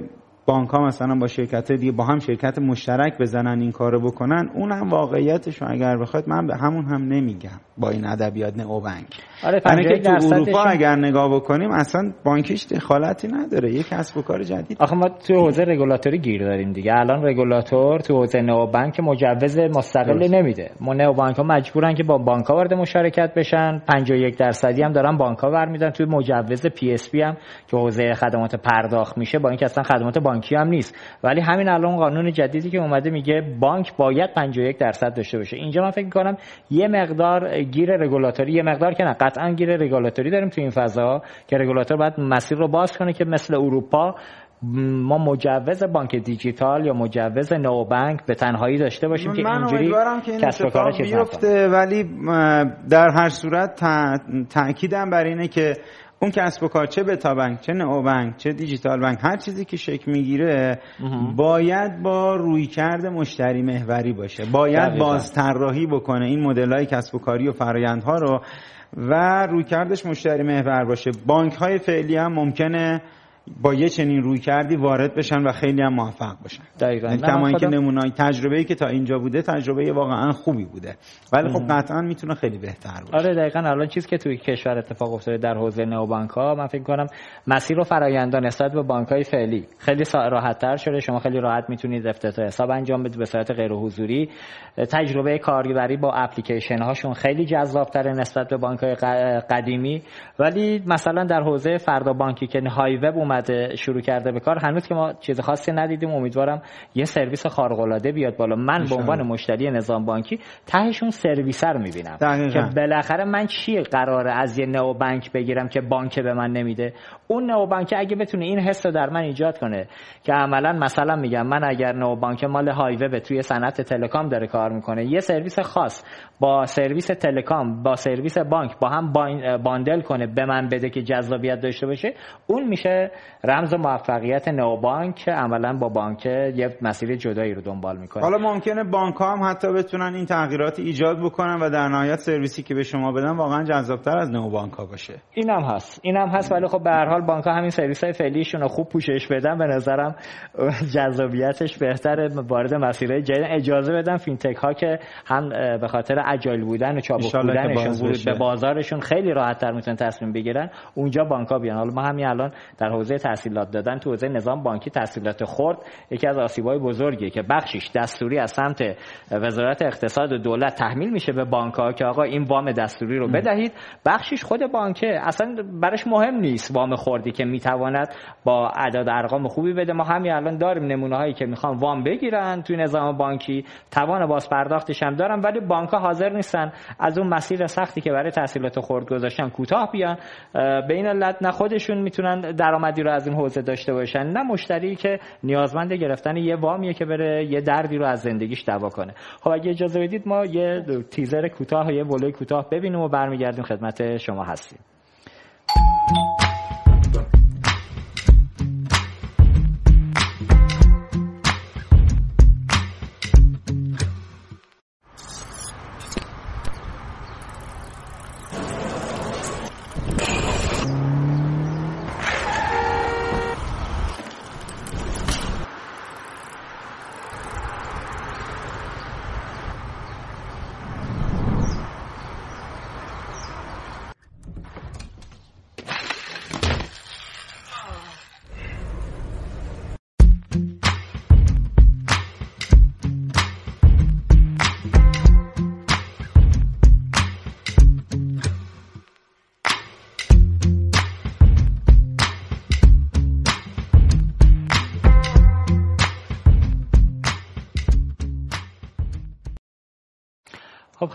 بانک ها مثلا با شرکت دیگه با هم شرکت مشترک بزنن این کارو بکنن اون هم واقعیتش اگر بخواد من به همون هم نمیگم با این ادبیات نئو بانک آره که تو اروپا اگر نگاه بکنیم اصلا بانکیش دخالتی نداره. یک کسب و کار جدید. آخه ما تو حوزه رگولاتوری گیر داریم دیگه. الان رگولاتور تو حوزه نئو بانک مجوز مستقل نمیده. ما نئو بانک ها مجبورن که با بانک ها وارد مشارکت بشن. 51 درصدی هم دارن بانک ها برمیدارن تو مجوز PSP هم که حوزه خدمات پرداخت میشه با اینکه اصلا خدمات بانکی هم نیست. ولی همین الان قانون جدیدی که اومده میگه بانک باید 51 درصد داشته باشه. اینجا من فکر می‌کنم یه مقدار گیر رگولاتوری یه مقدار که نه. قطعا گیر رگولاتوری داریم تو این فضا که رگولاتور باید مسیر رو باز کنه که مثل اروپا ما مجوز بانک دیجیتال یا مجوز نو بانک به تنهایی داشته باشیم که اینجوری کسب و کار بیفته ولی در هر صورت تاکیدم بر اینه که اون کسب و کار چه بتا بانک چه نئو بانک چه دیجیتال بانک هر چیزی که شکل می‌گیره باید با رویکرد مشتری محوری باشه. باید باز طراحی بکنه. این مدل های کسب و کاری و فرایندها رو و رویکردش مشتری محور باشه. بانک های فعلی هم ممکنه با یه چنین روی کردی وارد بشن و خیلی هم موفق باشن دقیقاً. یعنی کما اینکه نمونای تجربه‌ای که تا اینجا بوده تجربه واقعا خوبی بوده. ولی خب قطعا می‌تونه خیلی بهتر باشه. آره دقیقاً. الان چیزی که توی کشور اتفاق افتاده در حوزه نئوبانک ها من فکر کنم مسیر و فرآیندان نسبت به بانک های فعلی خیلی راحت تر شده. شما خیلی راحت می‌تونید افتتاح حساب انجام بدید به صورت غیر حضوری تجربه کاربری با اپلیکیشن هاشون خیلی جذاب تره نسبت به بانک های قدیمی. ولی مثلا در حوزه فردا بانکی که های وب اومده شروع کرده به کار. هنوز که ما چیز خاصی ندیدیم. امیدوارم یه سرویس خارق العاده بیاد بالا. من به عنوان مشتری نظام بانکی تهشون سرویسر می‌بینم. که بالاخره من چی قراره از یه نو بانک بگیرم که بانک به من نمیده؟ اون نو بانک اگه بتونه این حس رو در من ایجاد کنه که عملا مثلا میگم من اگر نو بانک مال هایوه به توی صنعت تلکام داره کار می‌کنه یه سرویس خاص با سرویس telecom با سرویس بانک با هم bundle کنه به من بده که جذابیت داشته باشه اون میشه رمز موفقیت نئو بانک عملا با بانک یه مسیر جدایی رو دنبال می‌کنه. حالا ممکنه بانک ها هم حتی بتونن این تغییرات ایجاد بکنن و در نهایت سرویسی که به شما بدن واقعا جذابتر از نئو بانک ها باشه. اینم هست. اینم هست ولی خب به هر حال بانک ها همین سرویس های فعلیشون رو خوب پوشش بدن. به نظرم جذابیتش بهتره. وارد مسیرهای جدید. اجازه بدن fintech ها که هم به خاطر اجایل بودن و چابک بودنشون به بازارشون خیلی راحت تر می‌تونن تصمیم بگیرن. اونجا بانک ها بیان. حالا ما همین الان در حوزه تحصیلات دادن تو حوزه نظام بانکی تحصیلات خرد یکی از آسیب‌های بزرگیه که بخشش دستوری از سمت وزارت اقتصاد و دولت تحمیل میشه به بانک ها که آقا این وام دستوری رو بدهید. بخشش خود بانکه. اصلا برش مهم نیست وام خوردی که می‌تواند با اعداد ارقام خوبی بده. ما همین الان داریم نمونه هایی که می‌خوان وام بگیرن توی نظام بانکی. توان باز پرداختش هم دارن ولی بانک ها حاضر نیستن از اون مسیر سختی که برای تحصیلات خرد گذاشتن کوتاه بیان. به این علت نه خودشون می‌تونن درآمدی رو از این حوزه داشته باشن. نه مشتری که نیازمند گرفتن یه وامیه که بره یه دردی رو از زندگیش دوا کنه. خب اگه اجازه بدید ما یه تیزر کوتاه یه ولوی کوتاه ببینیم و برمیگردیم خدمت شما هستیم.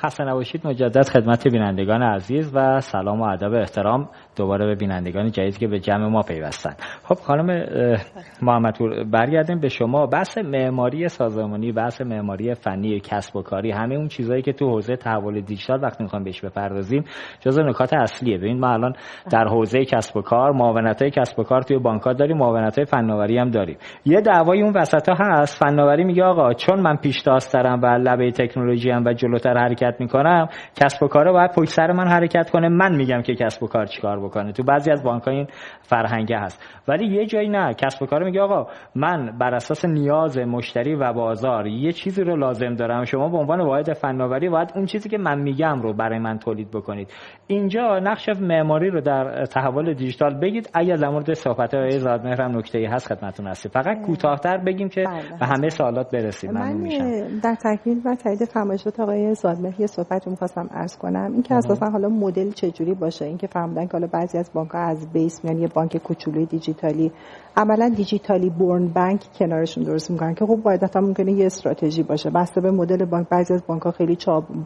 خسته نباشید مجدد خدمت بینندگان عزیز و سلام و ادب احترام دوباره به بینندگان جدید که به جمع ما پیوستن. خب خانم محمدپور برگردیم به شما. بحث معماری سازمانی بحث معماری فنی کسب و کاری همه اون چیزهایی که تو حوزه تحول دیجیتال وقتی می‌خوام بهش بپردازیم جزو نکات اصلیه. ببین ما الان در حوزه کسب و کار معاونت های کسب و کار توی بانک داریم معاونت های فناوری هم داریم. یه دعوای اون وسط ها هست. فناوری میگه آقا چون من پیش و لبه تکنولوژی هم و جلوتر حرکت می‌کنم کسب و کار باید پشت سر من حرکت کنه. من میگم که کسب و کار چیکار بکنه؟ تو بعضی از بانک این فرهنگه هست. ولی یه جایی نه. کسب و کار میگه آقا من بر اساس نیاز مشتری و بازار یه چیزی رو لازم دارم. شما به عنوان واحد فناوری باید اون چیزی که من میگم رو برای من تولید بکنید. اینجا نقش معماری رو در تحول دیجیتال بگید. اگر در مورد صحبت های زادمهر هم نکته ای هست خدمتتون هستی فقط کوتاهتر بگیم که بله. به همه سوالات برسیم. من در تکمیل و تایید فرمایشات آقای زادمهر یه صحبت رو می‌خواستم عرض کنم. اینکه اساسا حالا مدل چجوری باشه؟ اینکه فهمیدن که حالا بعضی از بانک از بیس میان یه بانک کوچولوی دیجیتالی عملا دیجیتالی بورن بانک کنارشون درست می‌کنن که خب قاعدتا ممکنه یه استراتژی باشه. بسته به مدل بانک بعضی از بانک ها خیلی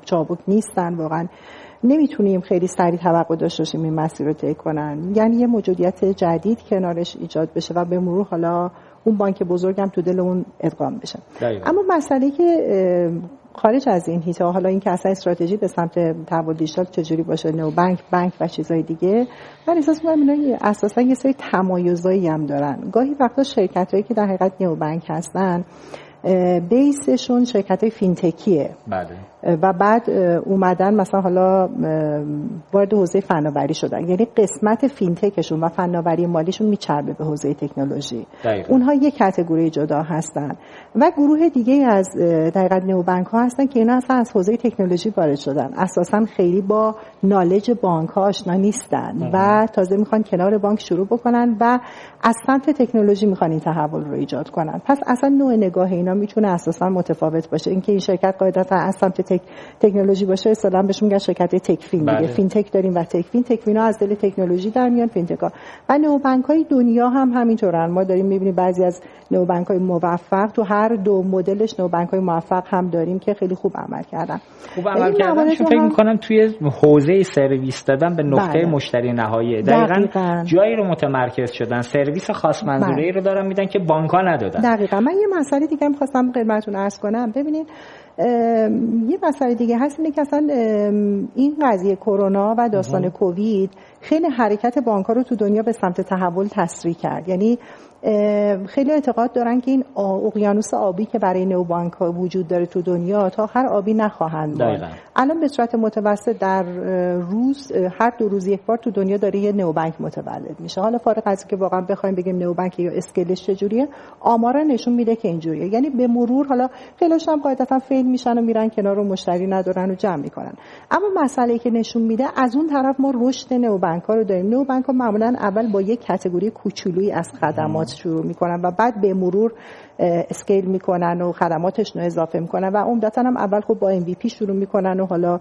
چابک نیستن واقعا. نمی‌تونیم خیلی سریع توقع داشته باشیم این مسیر رو طی کنن. یعنی یه موجودیت جدید کنارش ایجاد بشه و به مرور حالا اون بانک بزرگم تو دل اون ادغام بشه. اما مسئله که خارج از این هیتا حالا این که اصلا استراتژی به سمت تحول دیجیتال چجوری باشه نو بانک بانک و چیزهای دیگه من احساس می‌کنم اینا اساسا یه سری تمایزایی هم دارن. گاهی وقتا شرکت هایی که در حقیقت نو بانک هستن بیسشون شرکت های فینتکیه. بله. و بعد اومدن مثلا حالا وارد حوزه فناوری شدن. یعنی قسمت فینتکشون و فناوری مالیشون میچربه به حوزه تکنولوژی. اونها یک category جدا هستن. و گروه دیگه از دقیقا neobank ها هستن که اینا اصلا از حوزه تکنولوژی وارد شدن. اساسا خیلی با knowledge بانک ها آشنا نیستن و تازه می‌خوان کنار بانک شروع بکنن و از سمت تکنولوژی می‌خوان این تحول رو ایجاد کنن. پس اصلا نوع نگاه اینا می‌تونه اساسا متفاوت باشه. اینکه این شرکت قاعدتا از سمت تک... تکنولوژی باشه اصلا بهش میگن شرکت techfin دیگه. بله. fintech داریم و techfin. techfin ا از دل تکنولوژی در میان fintech ا و نوبنک های دنیا هم همینطورن. ما داریم می‌بینیم بعضی از نوبنک های موفق تو هر دو مدلش نوبنک های موفق هم داریم که خیلی خوب عمل کردن. خوب عمل کردن. فکر می‌کنم توی حوزه سرویس دادن به نقطه بله. مشتری نهایی. دقیقاً, دقیقاً. جایی رو متمرکز شدن. سرویس خاص منظوره ای بله. رو دارن میدن که بانک ها ندادن. دقیقاً. من یه مسئله دیگه می‌خواستم خدمتتون عرض کنم. ببینید یه مسئله دیگه هست اینه که اصلا این قضیه کرونا و داستان کووید خیلی حرکت بانک رو تو دنیا به سمت تحول تسریع کرد. یعنی خیلی اعتقاد دارن که این اقیانوس آبی که برای نو بانک ها وجود داره تو دنیا تا آخر آبی نخواهند بود الان به صورت متوسط در روز هر دو روز یک بار تو دنیا داره یه نو بانک متولد میشه. حالا فارغ از که واقعا بخوایم بگیم نو بانک یا اسکلش چجوریه آمارا نشون میده که اینجوریه. یعنی به مرور حالا خیلیش هم قاعدتا فیل میشن و میرن کنار و مشتری ندارن و جمع می‌کنن. اما مسئله که نشون میده از اون طرف ما رشد نو بانک ها رو داریم. نو بانک ها معمولا اول با یک کاتگوری کوچولویی از خدمات شروع می‌کنن و بعد به مرور اسکیل می‌کنن و خدماتش رو اضافه می‌کنن و عمدتا هم اول خب با MVP شروع می‌کنن و حالا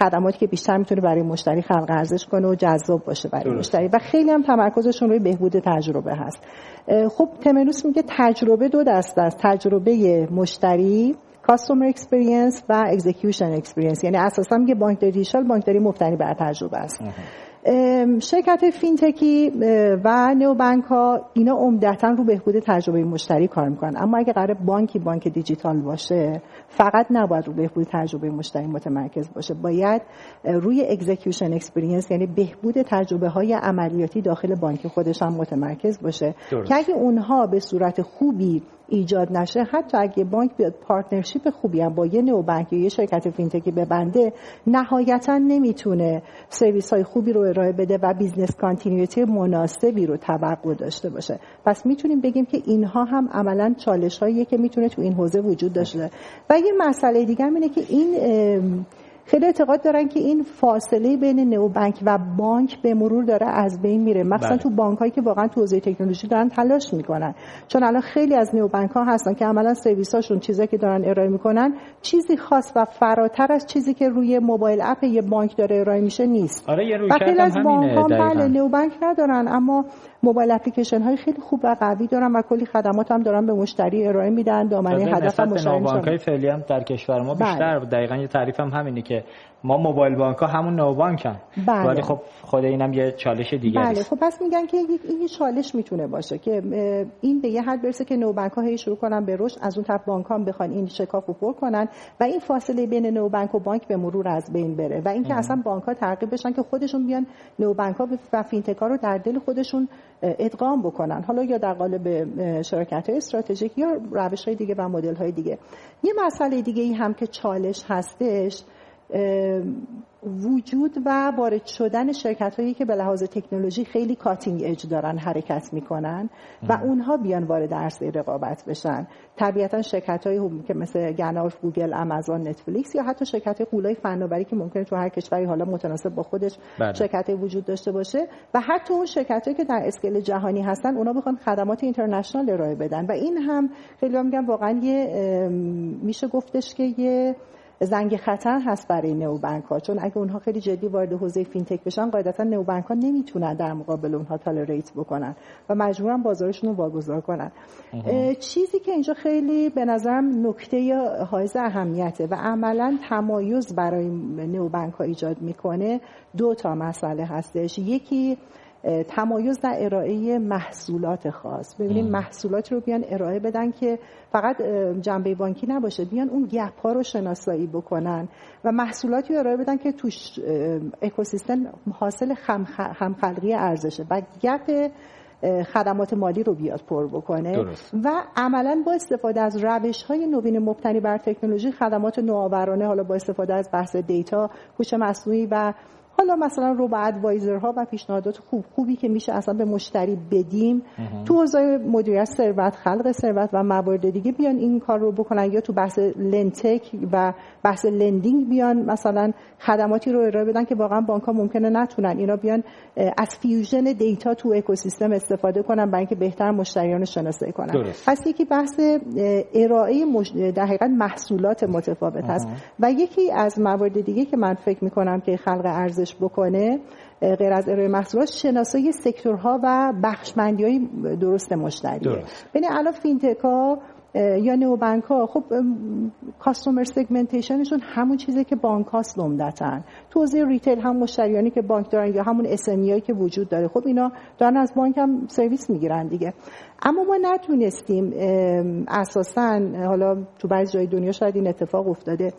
خدماتی که بیشتر می‌تونه برای مشتری خلق ارزش کنه و جذاب باشه برای مشتری. و خیلی هم تمرکزشون روی بهبود تجربه هست. خب Temenos میگه تجربه دو دسته است. تجربه مشتری customer experience و execution experience یعنی اساسا میگه بانکداری دیجیتال بانکداری مبتنی بر تجربه است. شرکت fintech ی و نئو بانک ها اینا عمدتا رو بهبود تجربه مشتری کار می‌کنن. اما اگه قرار بانکی بانک دیجیتال باشه فقط نباید رو بهبود تجربه مشتری متمرکز باشه. باید روی execution experience یعنی بهبود تجربه های عملیاتی داخل بانک خودش هم متمرکز باشه. که اگه اونها به صورت خوبی ایجاد نشه حتی اگه بانک بیاد partnership خوبی هم با یه نئو بانک یا یه شرکت fintech ی ببنده نهایتا نمی‌تونه سرویس های خوبی رو ارائه بده و business continuity مناسبی رو توقع داشته باشه. پس می‌تونیم بگیم که اینها هم عملا چالش هاییه که می‌تونه تو این حوزه وجود داشته و یه مسئله دیگه اینه که این خیلی اعتقاد دارن که این فاصله بین نئو بانک و بانک به مرور داره از بین میره. مخصوصا بله. تو بانک هایی که واقعا تو حوزه تکنولوژی دارن تلاش می‌کنن. چون الان خیلی از نو بانک ها هستن که عملا سرویس هاشون چیزایی که دارن ارائه می‌کنن چیزی خاص و فراتر از چیزی که روی موبایل اپ یه بانک داره ارائه میشه نیست. آره یه روی از بانک ها بله نو بانک ندارن اما موبایل اپلیکیشن های خیلی خوب و قوی دارن و کلی خدمات هم دارن به مشتری ارائه میدن دامنه هدف مشتری بانک های فعلی هم در کشور ما بیشتر بله. دقیقاً یه تعریف هم همینه که که ما موبایل بانک ها همون نو بانک هم بله. ولی خب خود اینم یه چالش دیگه بله. خب پس میگن که این چالش می‌تونه باشه که این به یه حد برسه که نو بانک ها هی شروع کنن به رشد از اون طرف بانک ها بخوان این شکاف رو پر کنن و این فاصله بین نو بانک و بانک به مرور از بین بره و اینکه اصلا بانک ها ترغیب بشن که خودشون بیان نو بانک ها و فینتک ها رو در دل خودشون ادغام بکنن. حالا یا در قالب شرکت های استراتژیک یا روش های دیگه و مدل های دیگه. یه مسئله دیگه ای هم که چالش هستش وجود و وارد شدن شرکت هایی که به لحاظ تکنولوژی خیلی cutting edge دارن حرکت می‌کنن و اونها بیان وارد عرصه رقابت بشن. طبیعتا شرکت هایی که مثل GAFAN گوگل آمازون نتفلیکس یا حتی شرکت غولای فناوری که ممکنه تو هر کشوری حالا متناسب با خودش بله. شرکت وجود داشته باشه و حتی اون شرکت هایی که در scale جهانی هستن اونا بخوان خدمات international ارائه بدن. و این هم خیلی میگم واقعا یه میشه گفتش که یه زنگ خطر هست برای نوبنک ها چون اگه اونها خیلی جدی وارد حوزه فینتک بشن قاعدتا نوبنک ها نمی‌تونن در مقابل اونها تالریت بکنن و مجبورن بازارشون رو واگذار کنن. چیزی که اینجا خیلی به نظرم نکته حائز اهمیته و عملا تمایز برای نوبنک ها ایجاد می‌کنه دو تا مسئله هستش. یکی تمایز در ارائه محصولات خاص. ببینیم محصولات رو بیان ارائه بدن که فقط جنبه بانکی نباشه بیان اون گپ ها رو شناسایی بکنن و محصولاتی رو ارائه بدن که توش اکوسیستم حاصل همخلقی ارزشه و گپ خدمات مالی رو بیاد پر بکنه. و عملا با استفاده از روش های نوین مبتنی بر تکنولوژی خدمات نوآورانه حالا با استفاده از بحث دیتا هوش مصنوعی و حالا مثلا رو به ها و پیشنهادات خوب خوبی که میشه اصلا به مشتری بدیم. تو حوزه مدیریت ثروت خلق ثروت و موارد دیگه بیان این کار رو بکنن یا تو بحث lendtech و بحث lending بیان مثلا خدماتی رو ارائه بدن که واقعا بانک ها ممکنه نتونن. اینا بیان از fusion data تو اکوسیستم استفاده کنن برای اینکه بهتر مشتریان شناسایی کنن. پس یکی بحث ارائه مش... در حقیقت محصولات متفاوت هست. و یکی از موارد دیگه که من فکر می‌کنم که خلق ارزش بکنه غیر از ارائه محصولات شناسایی sector ها و بخش‌بندی های درست مشتریه. ببین الان fintech ها یا نئو بانک ها خب customer segmentation شون همون چیزی که بانک هاست عمدتا تو حوزه retail هم مشتریانی که بانک دارن یا همون اسمیایی که وجود داره خب اینا دارن از بانک هم سرویس می‌گیرن دیگه. اما ما نتونستیم اساسا حالا تو بعضی جای دنیا شاید این اتفاق افتاده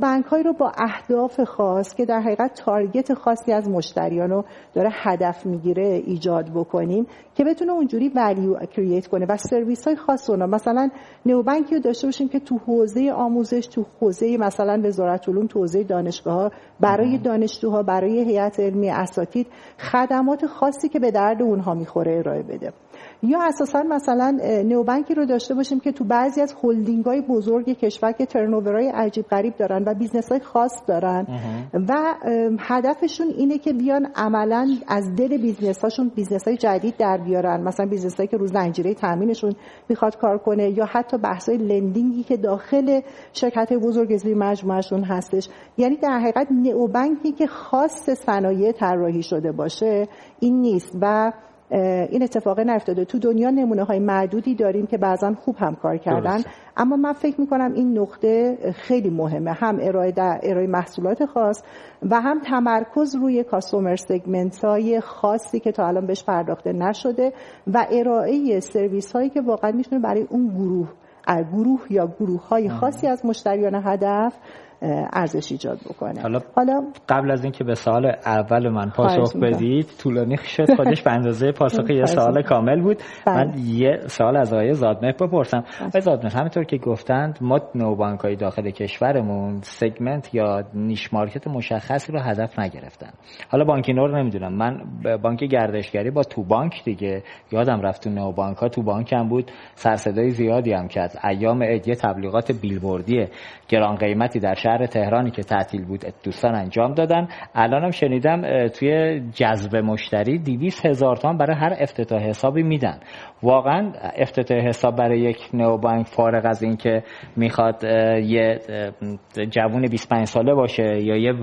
بانک هایی رو با اهداف خاص که در حقیقت تارگت خاصی از مشتریان رو داره هدف می‌گیره ایجاد بکنیم که بتونه اونجوری ولیو کرییت کنه و سرویس های خاص اونا مثلا بانکی رو داشته باشیم که تو حوزه آموزش تو حوزه مثلا وزارت علوم تو حوزه دانشگاه ها برای دانشجوها برای هیئت علمی اساتید خدمات خاصی که به درد اونها می‌خوره ارائه بده. یا اساسا مثلا نیوبنکی رو داشته باشیم که تو بعضی از هلدینگ های بزرگ کشور که های عجیب غریب دارن و business های خاص دارن. و هدفشون اینه که بیان عملا از دل business هاشون business های جدید در بیارن. مثلا business هایی که رو زنجیره تامینشون می‌خواد کار کنه یا حتی بحث های lending ی که داخل شرکت بزرگ زیر مجموعهشون هستش. یعنی در حقیقت neobank ی که خاص صنایع طراحی شده باشه این نیست. و این اتفاق نیفتاده. تو دنیا نمونه های معدودی داریم که بعضا خوب هم کار کردن. اما من فکر می‌کنم این نقطه خیلی مهمه. هم ارائه, ارائه محصولات خاص و هم تمرکز روی کاستومر سگمنت های خاصی که تا الان بهش پرداخته نشده و ارائه سرویس هایی که واقعا می‌تونه برای اون گروه گروه یا گروه های خاصی از مشتریان هدف ارزش ایجاد بکنه. حالا, حالا قبل از اینکه به سوال اول من پاسخ بدید طولانی شد خودش به اندازه پاسخ یه سوال کامل بود. بله. من یه سوال از آقای زادمه بپرسم. آقای زادمه همینطور که گفتند ما نوبانک های داخل کشورمون سگمنت یا نیش مارکت مشخصی رو هدف نگرفتن. حالا بانکی نور نمی‌دونم. من بانک گردشگری با تو بانک دیگه. یادم رفت تو نوبانک ها تو بانک هم بود. سرصدای زیادی هم کرد. ایام ادیه تبلیغات بیلبوردی گران قیمتی در شهر تهرانی که تعطیل بود دوستان انجام دادن. الانم شنیدم توی جذب مشتری 200 هزار تومان برای هر افتتاح حسابی میدن. واقعا افتتاح حساب برای یک نوبانک فارغ از اینکه می‌خواد یه جوون 25 ساله باشه یا یه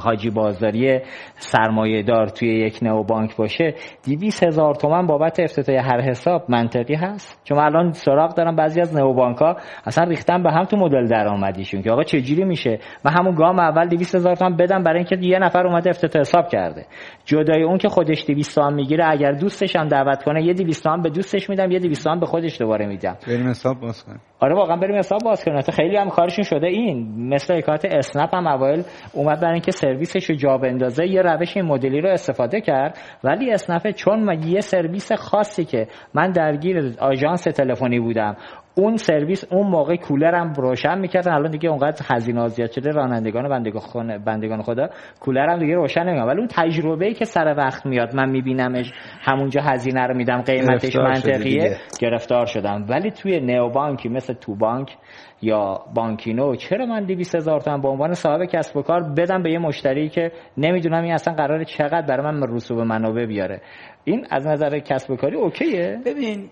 حاجی بازاری سرمایه دار توی یک نوبانک باشه 200 هزار تومن بابت افتتاح هر حساب منطقی هست. چون الان سراغ دارم بعضی از نوبانک ها اصلا ریختن به هم تو مدل درآمدیشون که آقا چجوری میشه؟ و همون گام اول 200 هزار تومان بدم برای اینکه یه نفر اومده افتتاح حساب کرده. جدای اون که خودش 200 تومان می‌گیره اگر دوستش هم دعوت کنه یه 200 تومان به دوستش میدم یه 200 تومان به خودش دوباره میدم. بریم حساب باز کنیم. آره واقعا بریم حساب باز کنیم. خیلی هم کارشون شده این. مثل حکایت اسنپ هم اوایل اومد برای اینکه سرویسش رو جا بندازه یه روش این مدلی رو استفاده کرد. ولی اسنپ چون یه سرویس خاصی که من درگیر آژانس تلفنی بودم اون سرویس اون موقع کولرم روشن می‌کردن. الان دیگه اونقدر هزینه زیاد شده رانندگان بندگان بندگان خدا کولرم دیگه روشن نمی‌کنه. ولی اون تجربه ای که سر وقت میاد من میبینمش همونجا هزینه رو میدم قیمتش منطقیه گرفتار شدم. ولی توی نئو بانکی مثل تو بانک یا بانکینو چرا من 200 هزار تومان به عنوان صاحب کسب و کار بدم به یه مشتری که نمی‌دونم این اصلا قراره چقدر برای من رسوب منابع بیاره؟ این از نظر کسب و کاری okay ه. ببین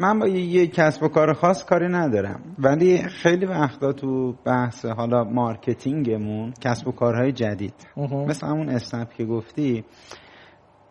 من با یه کسب و کار خاص کاری ندارم. ولی خیلی وقتا تو بحث حالا marketing مون کسب و کارهای جدید مثل همون اسنپ که گفتی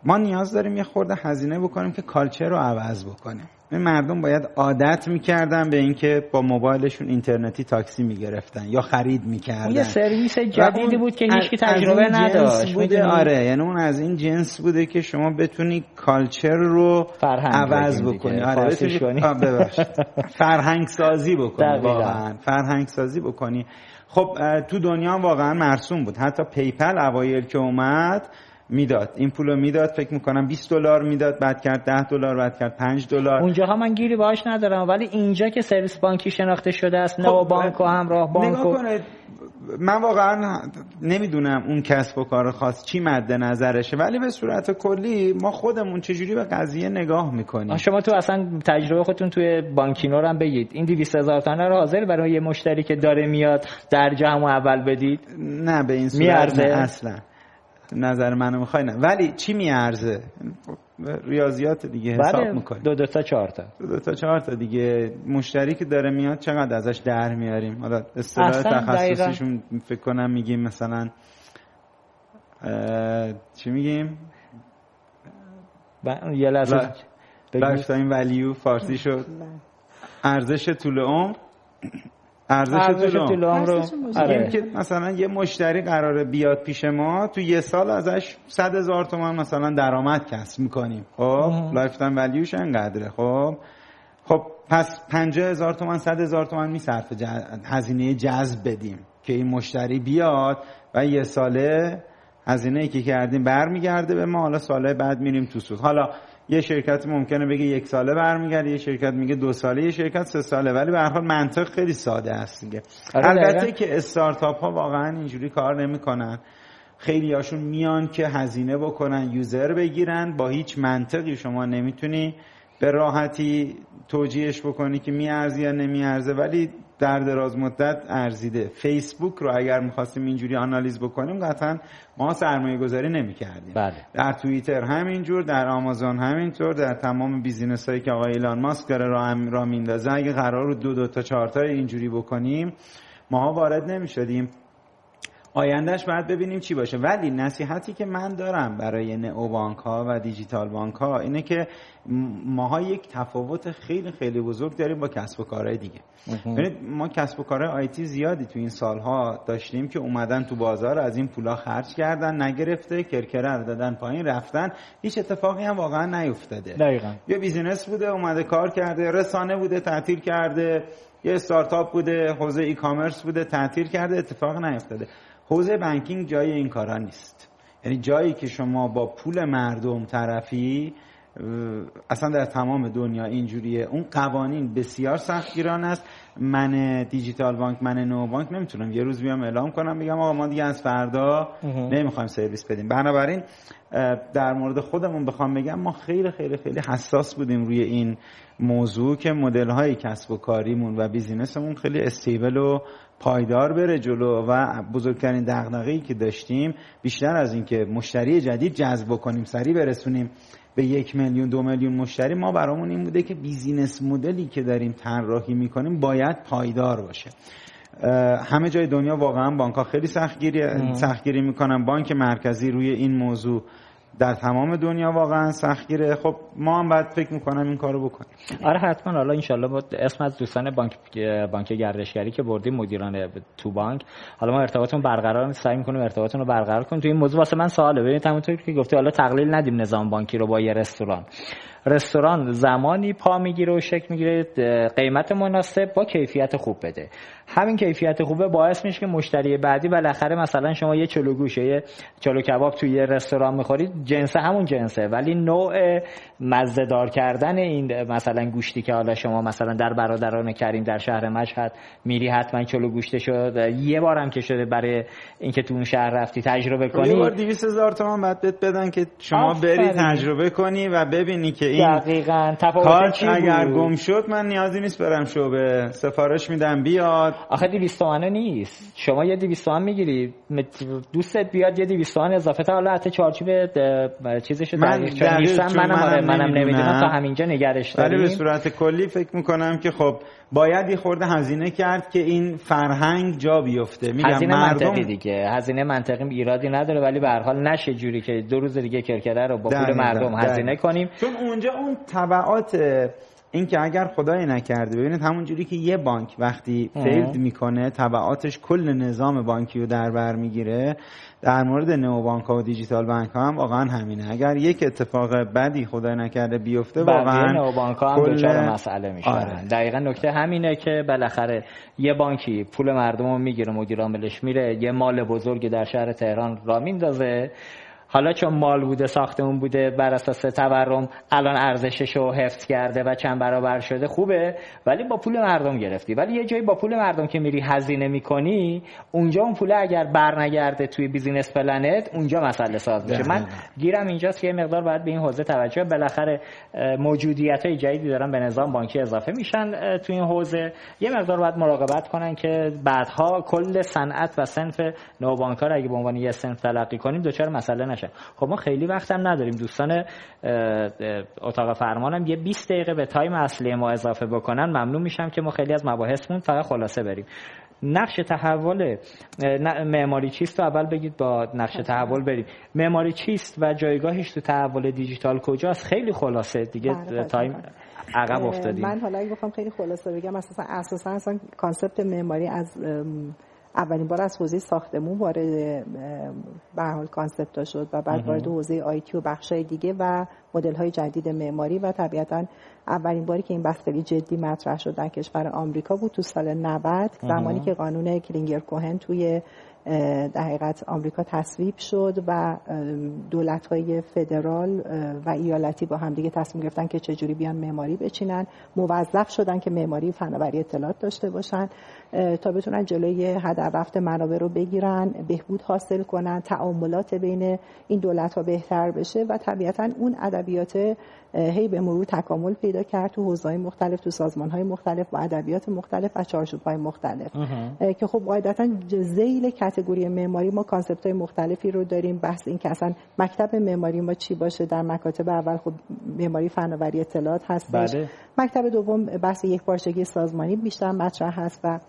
ما نیاز داریم یه خورده هزینه بکنیم که culture رو عوض بکنیم. این مردم باید عادت می‌کردن به اینکه با موبایلشون اینترنتی تاکسی می‌گرفتن یا خرید می‌کردن. یه سرویس جدیدی بود که هیچ تجربه نداشت بوده آره یعنی اون از این جنس بوده که شما بتونی culture رو عوض بکنی. آره فرهنگ سازی بکنی واقعا. فرهنگ سازی بکنی. خب تو دنیا واقعا مرسوم بود. حتی PayPal اوایل که اومد می‌داد. این پولو می‌داد فکر می‌کنم 20 دلار می‌داد بعد کرد 10 دلار بعد کرد 5 دلار. اونجاها من گیری باهاش ندارم ولی اینجا که سرویس بانکی شناخته شده است خب بانک و همراه بانک و... من واقعا نمی‌دونم اون کسب و کار خاص چی مد نظرشه ولی به صورت کلی ما خودمون چجوری به قضیه نگاه می‌کنیم؟ شما تو اصلا تجربه خودتون توی بانکینو هم بگید. این 200 هزار تومن رو حاضر برای یه مشتری که داره میاد در جمع اول بدید؟ نه به این صورت اصلا. نظر منو می‌خوای نه. ولی چی میارزه؟ ریاضیات دیگه حساب بله. می‌کنیم دو دو تا چهار تا. دو دو تا چهار تا دیگه. مشتری که داره میاد چقدر ازش در میاریم؟ حالا اصطلاح تخصصیشون فکر کنم میگیم مثلا چی میگیم؟ یه لحظه. lifetime value فارسی شد ارزش طول عمر. ارزش طول عمر آره. که مثلا یه مشتری قراره بیاد پیش ما تو یه سال ازش 100 هزار تومان مثلا درآمد کسب می‌کنیم. خب؟ lifetime value ش انقدره. خب؟ خب پس 50 هزار تومان 100 هزار تومان میصرفه هزینه جذب بدیم که این مشتری بیاد و یه ساله هزینه ای که کردیم برمیگرده به ما. حالا ساله بعد میریم تو سود. حالا یه شرکت ممکنه بگه یک ساله برمیگرده یه شرکت میگه دو ساله یه شرکت سه ساله ولی به هر حال منطق خیلی ساده است دیگه. آره، البته که استارتاپ ها واقعا اینجوری کار نمی‌کنن. خیلی هاشون میان که هزینه بکنن یوزر بگیرن با هیچ منطقی شما نمی‌تونی به راحتی توجیهش بکنی که میارزه یا نمیارزه. ولی در دراز مدت ارزیده. فیسبوک رو اگر می‌خواستیم اینجوری آنالیز بکنیم قطعا ما سرمایه گذاری نمی کردیم بله. در توییتر همینجور در آمازون همینطور در تمام business هایی که آقای ایلان ماسک داره را, را میندازه. اگه قرار رو دو دو تا چهار تا اینجوری بکنیم ما وارد نمی شدیم آیندهش باید ببینیم چی باشه. ولی نصیحتی که من دارم برای نئو بانک ها و دیجیتال بانک ها اینه که ماها یک تفاوت خیلی خیلی بزرگ داریم با کسب و کارهای دیگه. ببینید ما کسب و کارهای IT زیادی تو این سالها داشتیم که اومدن تو بازار از این پولا خرج کردن نگرفته کرکره رو دادن پایین رفتن. هیچ اتفاقی هم واقعا نیفتاده. دقیقا. یه business بوده اومده کار کرده رسانه بوده تعطیل کرده یه استارتاپ بوده حوزه e-commerce بوده تعطیل کرده اتفاق نیفتاده. حوزه banking جای این کارا نیست. یعنی جایی که شما با پول مردم طرفی اصلا در تمام دنیا اینجوریه. اون قوانین بسیار سختگیرانه است. من دیجیتال بانک من نئو بانک نمی‌تونم. یه روز بیام اعلام کنم بگم آقا ما دیگه از فردا نمی‌خوایم سرویس بدیم. بنابراین در مورد خودمون بخوام بگم ما خیلی خیلی خیلی حساس بودیم روی این موضوع که مدل های کسب و کاریمون و business مون خیلی stable و پایدار بره جلو و بزرگترین دغدغه‌ای که داشتیم بیشتر از اینکه مشتری جدید جذب کنیم سریع برسونیم به یک میلیون دو میلیون مشتری ما برامون این بوده که business model ی که داریم طراحی می‌کنیم باید پایدار باشه. همه جای دنیا واقعا بانک ها خیلی سختگیری سختگیری می‌کنن. بانک مرکزی روی این موضوع در تمام دنیا واقعا سختگیره خب ما هم باید فکر می‌کنم این کارو بکنیم. آره حتما. حالا انشالله با اسم از دوستان بانک بانک گردشگری که بردیم مدیران تو بانک. حالا ما ارتباطمون برقرار سعی می‌کنیم ارتباطمون رو برقرار کنیم. تو این موضوع واسه من سواله. ببینید همونطور که گفتی حالا تقلیل ندیم نظام بانکی رو با یه رستوران. رستوران زمانی پا می‌گیره و شکل می‌گیره قیمت مناسب با کیفیت خوب بده. همین کیفیت خوبه باعث میشه که مشتری بعدی بالاخره مثلا شما یه چلو گوشه یه چلو کباب توی یه رستوران می‌خورید جنس همون جنسه. ولی نوع مزه دار کردن این مثلا گوشتی که حالا شما مثلا در برادران کریم در شهر مشهد میری حتما چلو گوشته شد. یه بارم که شده برای اینکه تو اون شهر رفتی تجربه کنی. یه بار 200 هزار تومان بعد بدن که شما بری تجربه کنی و ببینی که این دقیقاً. تفاوت اگر گم شد من نیازی نیست برم شعبه سفارش میدم. بیاد. آخه 200 تومن نیست. شما یه 200 تومن می‌گیری. دوستت بیاد یه 200 تومن اضافه تا حالا حتی چارچوب چیزشو من نیستم منم آره منم نمی‌دونم. تا همینجا نگرش داریم ولی به صورت کلی فکر می‌کنم که خب باید یه خورده هزینه کرد که این فرهنگ جا بیفته. میگم هزینه مردم... منطقی دیگه. هزینه منطقی ایرادی نداره. ولی به هر حال نشه جوری که دو روز دیگه کرکره رو با پول مردم هزینه کنیم. چون اونجا اون تبعات اینکه اگر خدای نکرده ببینید همون جوری که یه بانک وقتی fail می‌کنه تبعاتش کل نظام بانکی رو در بر می‌گیره. در مورد نو بانک ها و دیجیتال بانک ها هم واقعا همینه. اگر یک اتفاق بدی خدای نکرده بیفته واقعا نو بانک ها هم کل... مسئله میشه آره. دقیقا نکته همینه که بالاخره یه بانکی پول مردم رو می‌گیره مدیر عاملش میره یه مال بزرگی در شهر تهران را میندازه. حالا چون مال بوده ساختمون بوده بر اساس تورم الان ارزشش رو حفظ کرده و چند برابر شده خوبه. ولی با پول مردم گرفتی. ولی یه جایی با پول مردم که میری هزینه می‌کنی اونجا اون پول اگر برنگرده توی business plan ت اونجا مسئله ساز میشه. من گیرم اینجاست که یه مقدار باید به این حوزه توجه بالاخره موجودیت های جدیدی دارن به نظام بانکی اضافه میشن توی این حوزه. یه مقدار باید مراقبت کنن که بعدها کل صنعت و صنف نئوبانک‌ها رو اگه به عنوان یه صنف تلقی کنیم دچار مسئله خب ما خیلی وقت هم نداریم. دوستان اتاق فرمانم یه 20 دقیقه به time اصلی ما اضافه بکنن ممنون میشم که ما خیلی از مباحثمون فقط خلاصه بریم. نقش تحول معماری چیست اول بگید با نقش تحول بریم. معماری چیست و جایگاهش تو تحول دیجیتال کجاست؟ خیلی خلاصه. دیگه بله، بله، تایم بله. عقب افتادیم. من حالا اگه بخوام خیلی خلاصه بگم اساسا اساسا concept معماری از اولین بار از حوزه ساختمون وارد به حال concept شد و بعد وارد حوزه IT و بخشای دیگه و مدل های جدید معماری و طبیعتا اولین باری که این بحث خیلی جدی مطرح شد در کشور آمریکا بود تو سال 90 زمانی که قانون کلینگر کوهن توی در حقیقت آمریکا تصویب شد و دولت های فدرال و ایالتی با همدیگه تصمیم گرفتن که چجوری بیان معماری بچینن. موظف شدن که معماری فناوری اطلاعات داشته باشن. تا بتونن جلوی هدر رفت منابع رو بگیرن بهبود حاصل کنن تعاملات بین این دولت ها بهتر بشه و طبیعتا اون ادبیات هی به مرور تکامل پیدا کرد تو حوزه‌های مختلف تو سازمان‌های مختلف با ادبیات مختلف و چارچوب‌های مختلف. که خب قاعدتا زیل کاتگوری معماری ما کانسپت‌های مختلفی رو داریم. بحث این که اصلا مکتب معماری ما چی باشه در مکاتب اول خب معماری فناوری اطلاعات هستش. بله. مکتب دوم بحث یک پارچگی سازمانی بیشتر مطرح هست و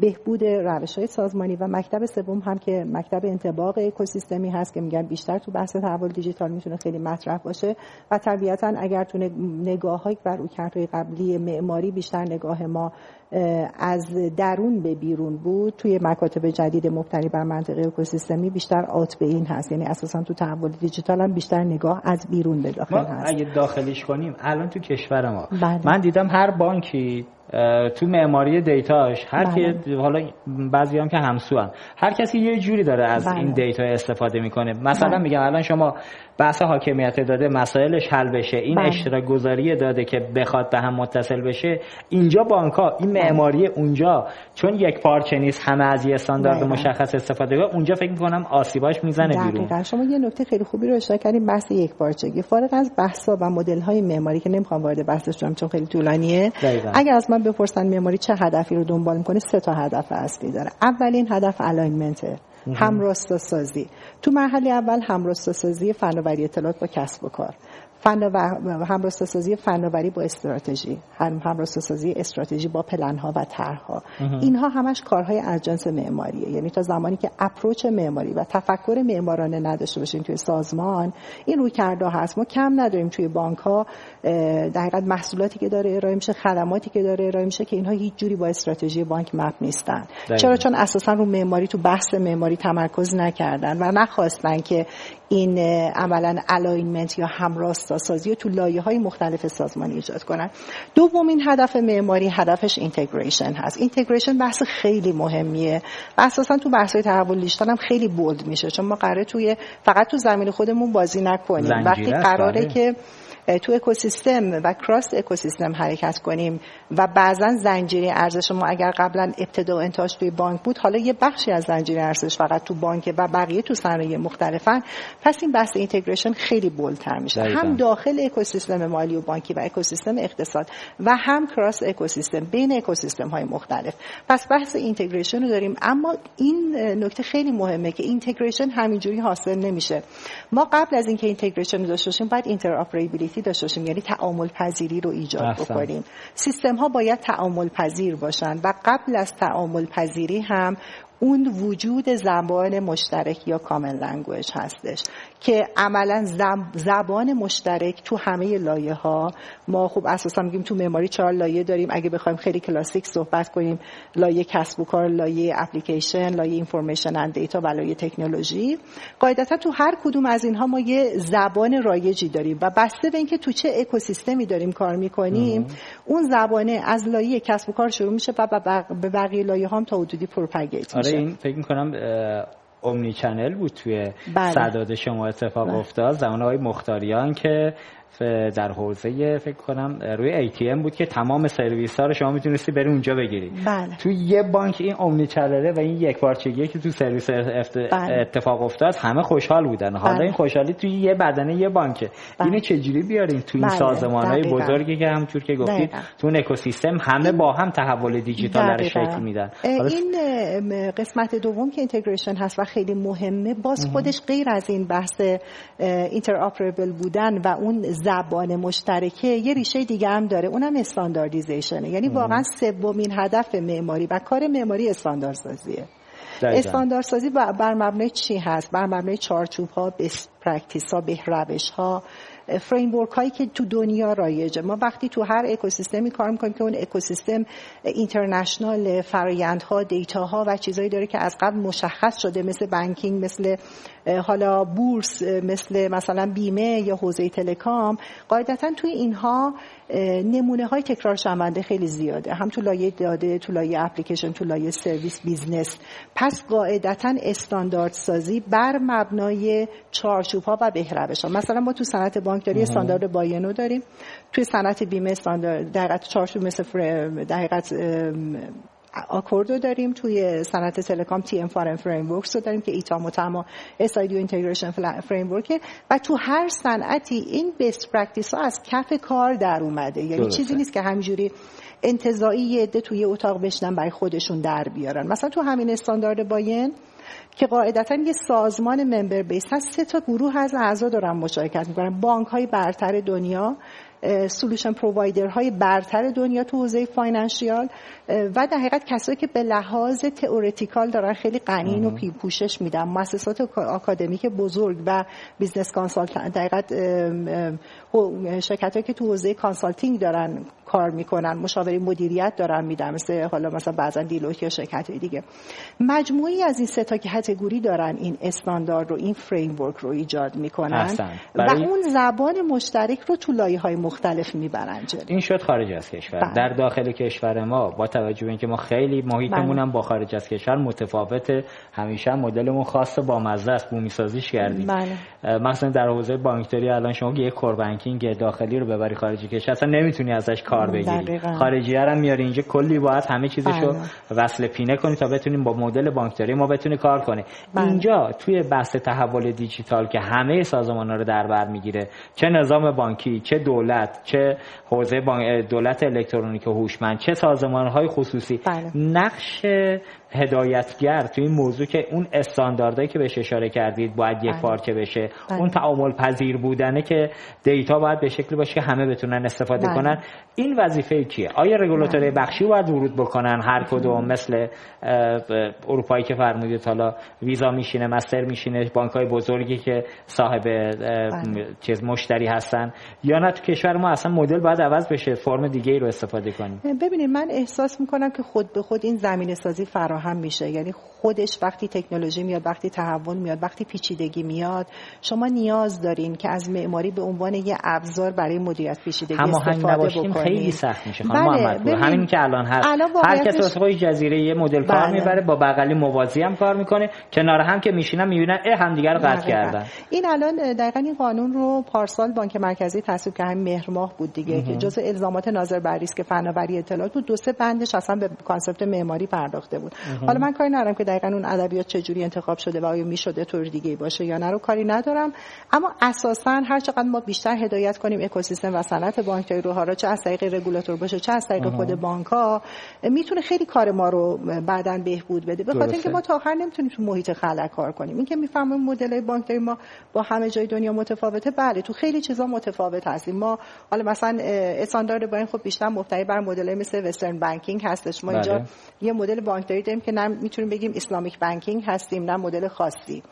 بهبود روش های سازمانی و مکتب سوم هم که مکتب انتباق اکوسیستمی هست که میگن بیشتر تو بحث تحول دیجیتال می‌تونه خیلی مطرح باشه و طبیعتا اگر تو نگاه های بر رویکردهای قبلی معماری بیشتر نگاه ما از درون به بیرون بود توی مکاتب جدید مبتنی بر منطقه اکوسیستمی بیشتر آت به این هست یعنی اساسا تو تحول دیجیتال هم بیشتر نگاه از بیرون به داخل هست اگه داخلیش کنیم الان تو کشور ما بله. من دیدم هر بانکی تو معماری دیتاش هر بله. کی حالا بعضی هم که همسو هم. هر کسی یه جوری داره از بله. این دیتا استفاده می‌کنه مثلا بله. میگم الان شما بحث حاکمیت داده مسائلش حل بشه این بله. اشتراک گذاری داده که بخواد به هم متصل بشه اینجا بانک ها این بله. معماری اونجا چون یک پارچه نیست همه از یه استاندارد بله. مشخص استفاده کنه اونجا فکر می‌کنم آسیباش می‌زنه بیرون شما یه نکته خیلی خوبی رو اشاره کردیم بحث یک پارچگی فارغ از بحثا و مدل های معماری که نمی‌خوام وارد بحثش شم چون خیلی طولانیه اگر از من بپرسن معماری چه هدفی رو دنبال می‌کنه سه تا هدف اصلی داره. اولین هدف الاینمنته همراستا سازی. تو مرحله اول همراستا سازی فناوری اطلاعات با کسب و کار. همراستاسازی فناوری با استراتژی هم همراستاسازی استراتژی با پلن ها و طرحها. اینها همش کارهای از جنس معماریه. یعنی تا زمانی که اپروچ معماری و تفکر معمارانه نداشته باشیم توی سازمان این روی کرده هست. ما کم نداریم توی بانک ها در محصولاتی که داره ارائه میشه خدماتی که داره ارائه میشه که اینها هیچ جوری با استراتژی بانک مپ نیستن. چرا؟ چون اساسا رو معماری تو بحث معماری تمرکز نکردن و نخواستن که این عملا alignment یا همراستا سازی تو لایه های مختلف سازمانی ایجاد کنن. دومین هدف معماری هدفش integration هست. integration بحث خیلی مهمیه. و اساسا تو بحث های تحول دیجیتال هم خیلی bold میشه چون ما قراره توی فقط تو زمین خودمون بازی نکنیم. وقتی قراره بله. که تو اکوسیستم و cross ecosystem حرکت کنیم و بعضا زنجیره ارزش ما اگر قبلا ابتدا و انتهاش توی بانک بود حالا یه بخشی از زنجیره ارزش فقط تو بانک و بقیه تو صنایع مختلفن. پس این بحث integration خیلی bold تر میشه. هم داخل اکوسیستم مالی و بانکی و اکوسیستم اقتصاد و هم cross ecosystem بین اکوسیستم های مختلف. پس بحث integration رو داریم. اما این نکته خیلی مهمه که integration همینجوری حاصل نمیشه. ما قبل از اینکه integration داشته باشیم باید interoperability داشته باشیم یعنی تعامل پذیری رو ایجاد بکنیم. سیستم ها باید تعامل پذیر باشن و قبل از تعامل پذیری هم اون وجود زبان مشترک یا common language هستش. که عملا زبان مشترک تو همه لایه ها ما خوب اساسا میگیم تو معماری چهار لایه داریم. اگه بخوایم خیلی کلاسیک صحبت کنیم لایه کسب و کار لایه اپلیکیشن لایه information and data و لایه تکنولوژی. قاعدتا تو هر کدوم از اینها ما یه زبان رایجی داریم و بسته به اینکه تو چه اکوسیستمی داریم کار می‌کنیم اون زبانه از لایه کسب و کار شروع میشه و به بقیه لایه هم تا حدودی propagate میشه آره این فکر می‌کنم omni channel بود توی بله. صداد شما اتفاق بله. افتاد زمان های مختاریان که در حوزه فکر کنم روی ATM بود که تمام سرویس ها رو شما می‌تونستی بری اونجا بگیری بله. تو یه بانک این omni channel ه و این یک پارچگی که تو سرویس بله. اتفاق افتاد همه خوشحال بودن حالا بله. این خوشحالی توی یه بدنه یه بانکه بله. اینو چجوری بیارین تو این بله. سازمان های بزرگی که همونطور که گفتید تو اون اکوسیستم همه با هم تحول دیجیتال رو شکل میدن این قسمت دوم که integration هست و خیلی مهمه باز خودش غیر از این بحث interoperable بودن و اون زبان مشترکه یه ریشه دیگه هم داره اونم standardization ه. یعنی واقعا سومین هدف معماری و کار معماری استانداردسازیه. استانداردسازی بر مبنای چی هست؟ بر مبنای چارچوب ها practice ها بهروش ها فریم هایی که تو دنیا رایجه. ما وقتی تو هر اکوسیستمی کار می‌کنیم که اون ecosystem international فرایندها data ها و چیزایی داره که از قبل مشخص شده مثل banking مثل حالا بورس مثل مثلا بیمه یا حوزه telecom قاعدتا توی اینها نمونه های تکرار شونده خیلی زیاده. هم تو لایه داده تو لایه اپلیکیشن تو لایه سرویس business. پس قاعدتا استاندارد سازی بر مبنای چارچوب ها و بهروش ها. مثلا ما تو صنعت بانکداری استاندارد باینو داریم. توی صنعت بیمه استاندارد در چارچوب مثل در آکوردو داریم توی صنعت تلکام تی ام فارم فریم ورکس رو داریم که ایتا متما اس آی اینتگریشن فریم ورک و تو هر صنعتی این بیست پرکتیس ها از کف کار در اومده. یعنی چیزی نیست که همینجوری انتزاعی یه عده توی اتاق بشنن برای خودشون در بیارن. مثلا تو همین استاندارد BIAN که قاعدتا یه سازمان member base هست سه تا گروه از اعضا دارن مشارکت می‌کنن. بانک های برتر دنیا solution provider های برتر دنیا تو حوزه financial و در حقیقت کسایی که به لحاظ theoretical دارن خیلی غنی‌ان و پوشش میدن. مؤسسات آکادمیک بزرگ و business consultant در حقیقت شرکت که تو حوزه consulting دارن کار می‌کنن مشاوره مدیریت دارن میدن مثل حالا مثلا بعضا دیلوت یا شرکت دیگه. مجموعی از این سه تا category دارن این استاندارد رو این فریم رو ایجاد می‌کنن. و اون زبان مشترک رو تو لایه های مختلف می‌برن این شد خارج از کشور. بله. در داخل کشور ما با توجه به اینکه ما خیلی محیطمون هم بله. با خارج از کشور متفاوت همیشه مدلمون خاص با مزه است بومی سازیش کردیم. بله. مثلا در حوزه بانکداری الان شما یک core banking داخلی رو ببری خارج کشور اصلا نمی‌تونی ازش کار بگیری خارجی هم میاری اینجا کلی باید همه چیزشو بله. وصله پینه کنی تا بتونیم با مدل بانکداری ما بتونی کار کنی بله. اینجا توی بحث تحول دیجیتال که همه سازمان ها رو در بر می‌گیره چه نظام بانکی چه دولت چه حوزه دولت الکترونیک هوشمند چه سازمان های خصوصی بله. نقش هدایتگر توی این موضوع که اون استانداردهایی که بهش اشاره کردید باید یک بله. پارچه بشه بله. اون تعامل پذیر بودنه که دیتا باید به شکلی باشه که همه بتونن استفاده بله. کنن این وظیفه کیه آیا رگولاتوری بله. بخشی باید ورود بکنن هر کدوم مثل اروپایی که فرمودید حالا ویزا میشینه مستر میشینه بانک های بزرگی که صاحب بله. چیز مشتری هستن یا نه تو کشور ما اصلا مدل باید عوض بشه فرم دیگه ای رو استفاده کنیم ببینید من احساس می‌کنم که خود به خود این زمینه سازی فراهم میشه. یعنی خودش وقتی تکنولوژی میاد وقتی تحول میاد وقتی پیچیدگی میاد شما نیاز دارین که از معماری به عنوان یه ابزار برای مدیریت پیچیدگی استفاده بکنید خیلی سخت میشه بله. همین که الان هست. هر کس واسه جزیره یه مدل بله. کار می‌بره با بغلی موازی هم کار می‌کنه. کنار هم که میشینن می‌بینن اه همدیگه رو قطع کردن. این الان دقیقا این قانون رو پارسال بانک مرکزی تصویب که همین مهر ماه بود دیگه که جزء الزامات ناظر بر ریسک فناوری اطلاعات بود. دو سه بندش اصلا به concept معماری پرداخته بود. حالا من کاری ندارم که دقیقا اون ادبیات چجوری انتخاب شده و آیا می‌شده طور دیگه باشه یا نه رو کاری ندارم. اما اساسا هر چقدر ما بیشتر هدایت کنیم اکوسیستم و صنعت بانکداری رو حالا چه از طریق رگولاتور باشه چه از طریق خود بانک ها می‌تونه خیلی کار ما رو بعدا بهبود بده. به خاطر اینکه ما تا آخر نمی‌تونیم تو محیط خلق کار کنیم. اینکه می‌فهمیم مدل بانکداری ما با همه جای دنیا متفاوته بله تو خیلی چیزا متفاوت هستیم. ما حالا مثلا استاندارد با خب بیشتر مبتنی بر مدل مثل وسترن بانکینگ هستش. ما اینجا بله. یه مدل بانکداری داریم که نه می‌تونیم بگیم اسلامیک بانکینگ هستیم نه مدل خاصی.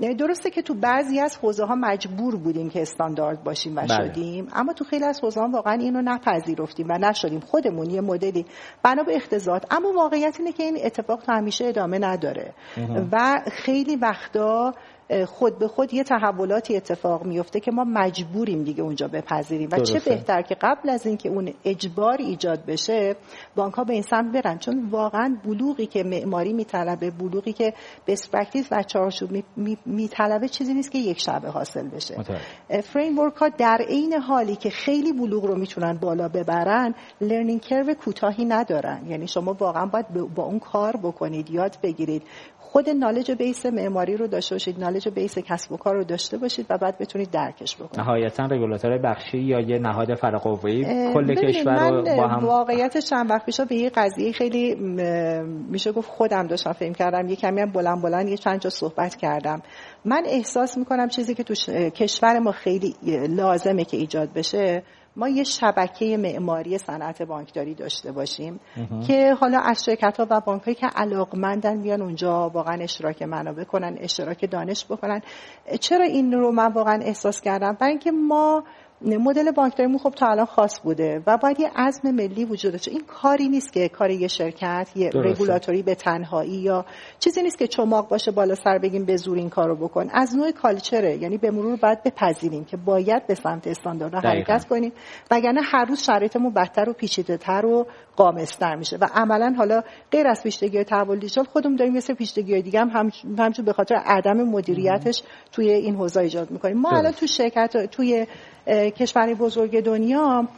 یعنی درسته که تو بعضی از حوزه ها مجبور بودیم که استاندارد باشیم و بله. شدیم اما تو خیلی از حوزه ها واقعا اینو نپذیرفتیم و نشدیم. خودمون یه مدلی. بنا به اقتضا اما واقعیت اینه که این اتفاق تا همیشه ادامه نداره. و خیلی وقتا خود به خود یه تحولاتی اتفاق میفته که ما مجبوریم دیگه اونجا بپذیریم. و چه بهتر که قبل از اینکه اون اجبار ایجاد بشه بانک ها به این سمت برن. چون واقعا بلوغی که معماری میطلبه بلوغی که best practice و چارچوب میطلبه چیزی نیست که یک شبه حاصل بشه. framework ها در عین حالی که خیلی بلوغ رو می‌تونن بالا ببرن لرنینگ کرو کوتاهی ندارن. یعنی شما واقعا باید با اون کار بکنید یاد بگیرید. خود نالج بیس معماری رو داشته باشید نالج بیس کسب و کار رو داشته باشید و بعد بتونید درکش بکنید. نهایتا رگولاتور بخشی یا یه نهاد فرقوی کل کشور رو با هم واقعیتش چند وقت پیش به یه قضیه خیلی میشه گفت خودم داشتم فهم کردم. یه کمی هم بلند بلند یه چند جا صحبت کردم. من احساس می‌کنم چیزی که تو کشور ما خیلی لازمه که ایجاد بشه ما یه شبکه معماری صنعت بانکداری داشته باشیم که حالا از شرکت ها و بانک هایی که علاقمندن بیان اونجا واقعا اشتراک منابع کنن اشتراک دانش بکنن. چرا این رو من واقعا احساس کردم؟ برای اینکه ما مدل بانکداریمون خب تا الان خاص بوده و باید یه عزم ملی وجود داشته. این کاری نیست که کار یه شرکت یه رگولاتوری به تنهایی یا چیزی نیست که چماق باشه بالا سر بگیم به زور این کارو بکن. از نوع کالچره یعنی به مرور باید بپذیریم که باید به سمت استاندارد حرکت کنیم. وگرنه هر روز شرایطمون بدتر و پیچیده‌تر و غامض‌تر میشه و عملا حالا غیر از پیچیدگی تحول دیجیتال خودمون داریم مثل پیچیدگی دیگه هم همچون به خاطر عدم مدیریتش توی این حوزه ایجاد می‌کنیم. ما الان تو شرکت توی کشور بزرگ دنیا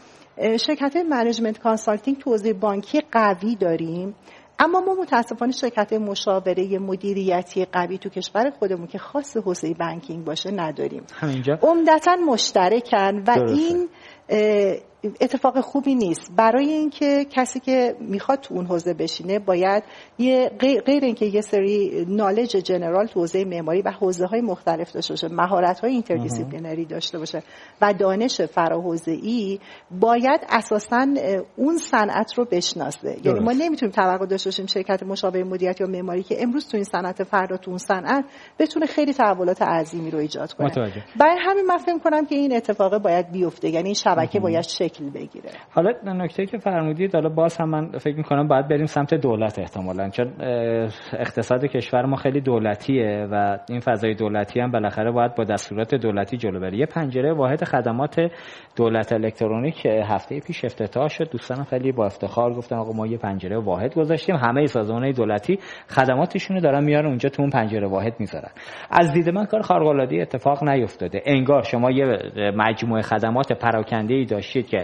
شرکت management consulting تو حوزه بانکی قوی داریم. اما ما متاسفانه شرکت مشاوره مدیریتی قوی تو کشور خودمون که خاص حوزه banking باشه نداریم. همینجا؟ عمدتا مشترکن و این اتفاق خوبی نیست. برای اینکه کسی که می‌خواد تو اون حوزه بشینه باید یه غیر اینکه یه سری knowledge general تو حوزه معماری و حوزه های مختلف داشته باشه مهارت های interdisciplinary داشته باشه و دانش فراحوزه ای باید اساسا اون صنعت رو بشناسه. یعنی ما نمی‌تونیم توقع داشته باشیم شرکت مشاور مدیریت یا معماری که امروز تو این صنعت فردا تو اون صنعت بتونه خیلی تحولات عظیمی رو ایجاد کنه. برای همین من فکر کنم که این اتفاق باید بیفته. یعنی این شبکه باید شکل بگیره. حالا نکته که فرمودید حالا باز هم من فکر می‌کنم باید بریم سمت دولت احتمالا چون اقتصاد کشور ما خیلی دولتیه و این فضای دولتی هم بالاخره باید با دستورات دولتی جلو بره. یه پنجره واحد خدمات دولت الکترونیک هفته پیش افتتاح شد. دوستان خیلی با افتخار گفتن آقا ما یه پنجره واحد گذاشتیم. همه سازمانهای دولتی خدماتشون رو دارن میارن اونجا تو اون پنجره واحد می‌ذارن. از دید من کار خارق العاده اتفاق نیفتاده. انگار شما یه مجموعه خدمات پراکنده ای داشتید که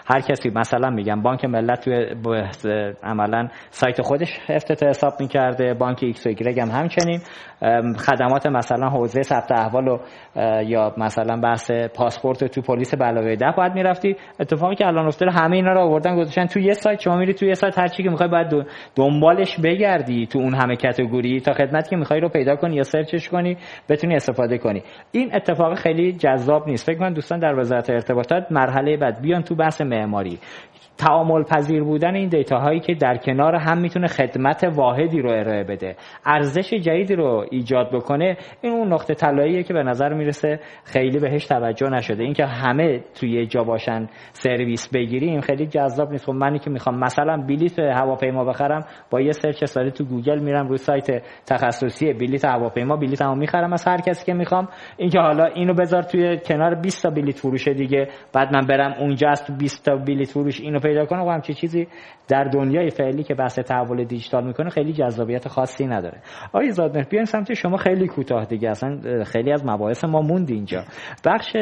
هر کسی مثلا میگم بانک ملت توی عملا سایت خودش افتتاح حساب می‌کرده بانک ایکس و هم همچنین. خدمات مثلا حوزه ثبت احوال و یا مثلا بحث پاسپورت تو پلیس بعلاوه ده باید می‌رفتی. اتفاقی که الان افتاده همه اینا رو آوردن گذاشتن تو یه سایت. شما میری تو یه سایت هر چی که می‌خوای باید دنبالش بگردی تو اون همه category تا خدمتی که می‌خوای رو پیدا کنی یا search ش کنی بتونی استفاده کنی. این اتفاق خیلی جذاب نیست. فکر کنم دوستان در وزارت ارتباطات مرحله بعد بیان تو بحث معماری. تعامل پذیر بودن این data هایی که در کنار هم می‌تونه خدمت واحدی رو ارائه بده. ارزش جدیدی رو ایجاد بکنه این اون نقطه طلاییه که به نظر می‌رسه خیلی بهش توجه نشده. اینکه همه تو یه جا باشن سرویس بگیریم خیلی جذاب نیست. خب منی که می‌خوام مثلا بلیت هواپیما بخرم با یه search ساده تو گوگل میرم روی سایت تخصصی بلیت هواپیما بلیطمو می‌خرم از هر کسی که می‌خوام. اینکه حالا اینو بذار توی کنار 20 تا بلیت فروش دیگه بعد من برم اونجا از تو 20 تا بلیت فروش اینو پیدا کنه و همچی چیزی در دنیای فعلی که بحث تحول دیجیتال می‌کنه خیلی جذابیت خاصی نداره. آقای زادمهر بیاین سمت شما خیلی کوتاه دیگه اصلا خیلی از مباحث ما موند اینجا. بخش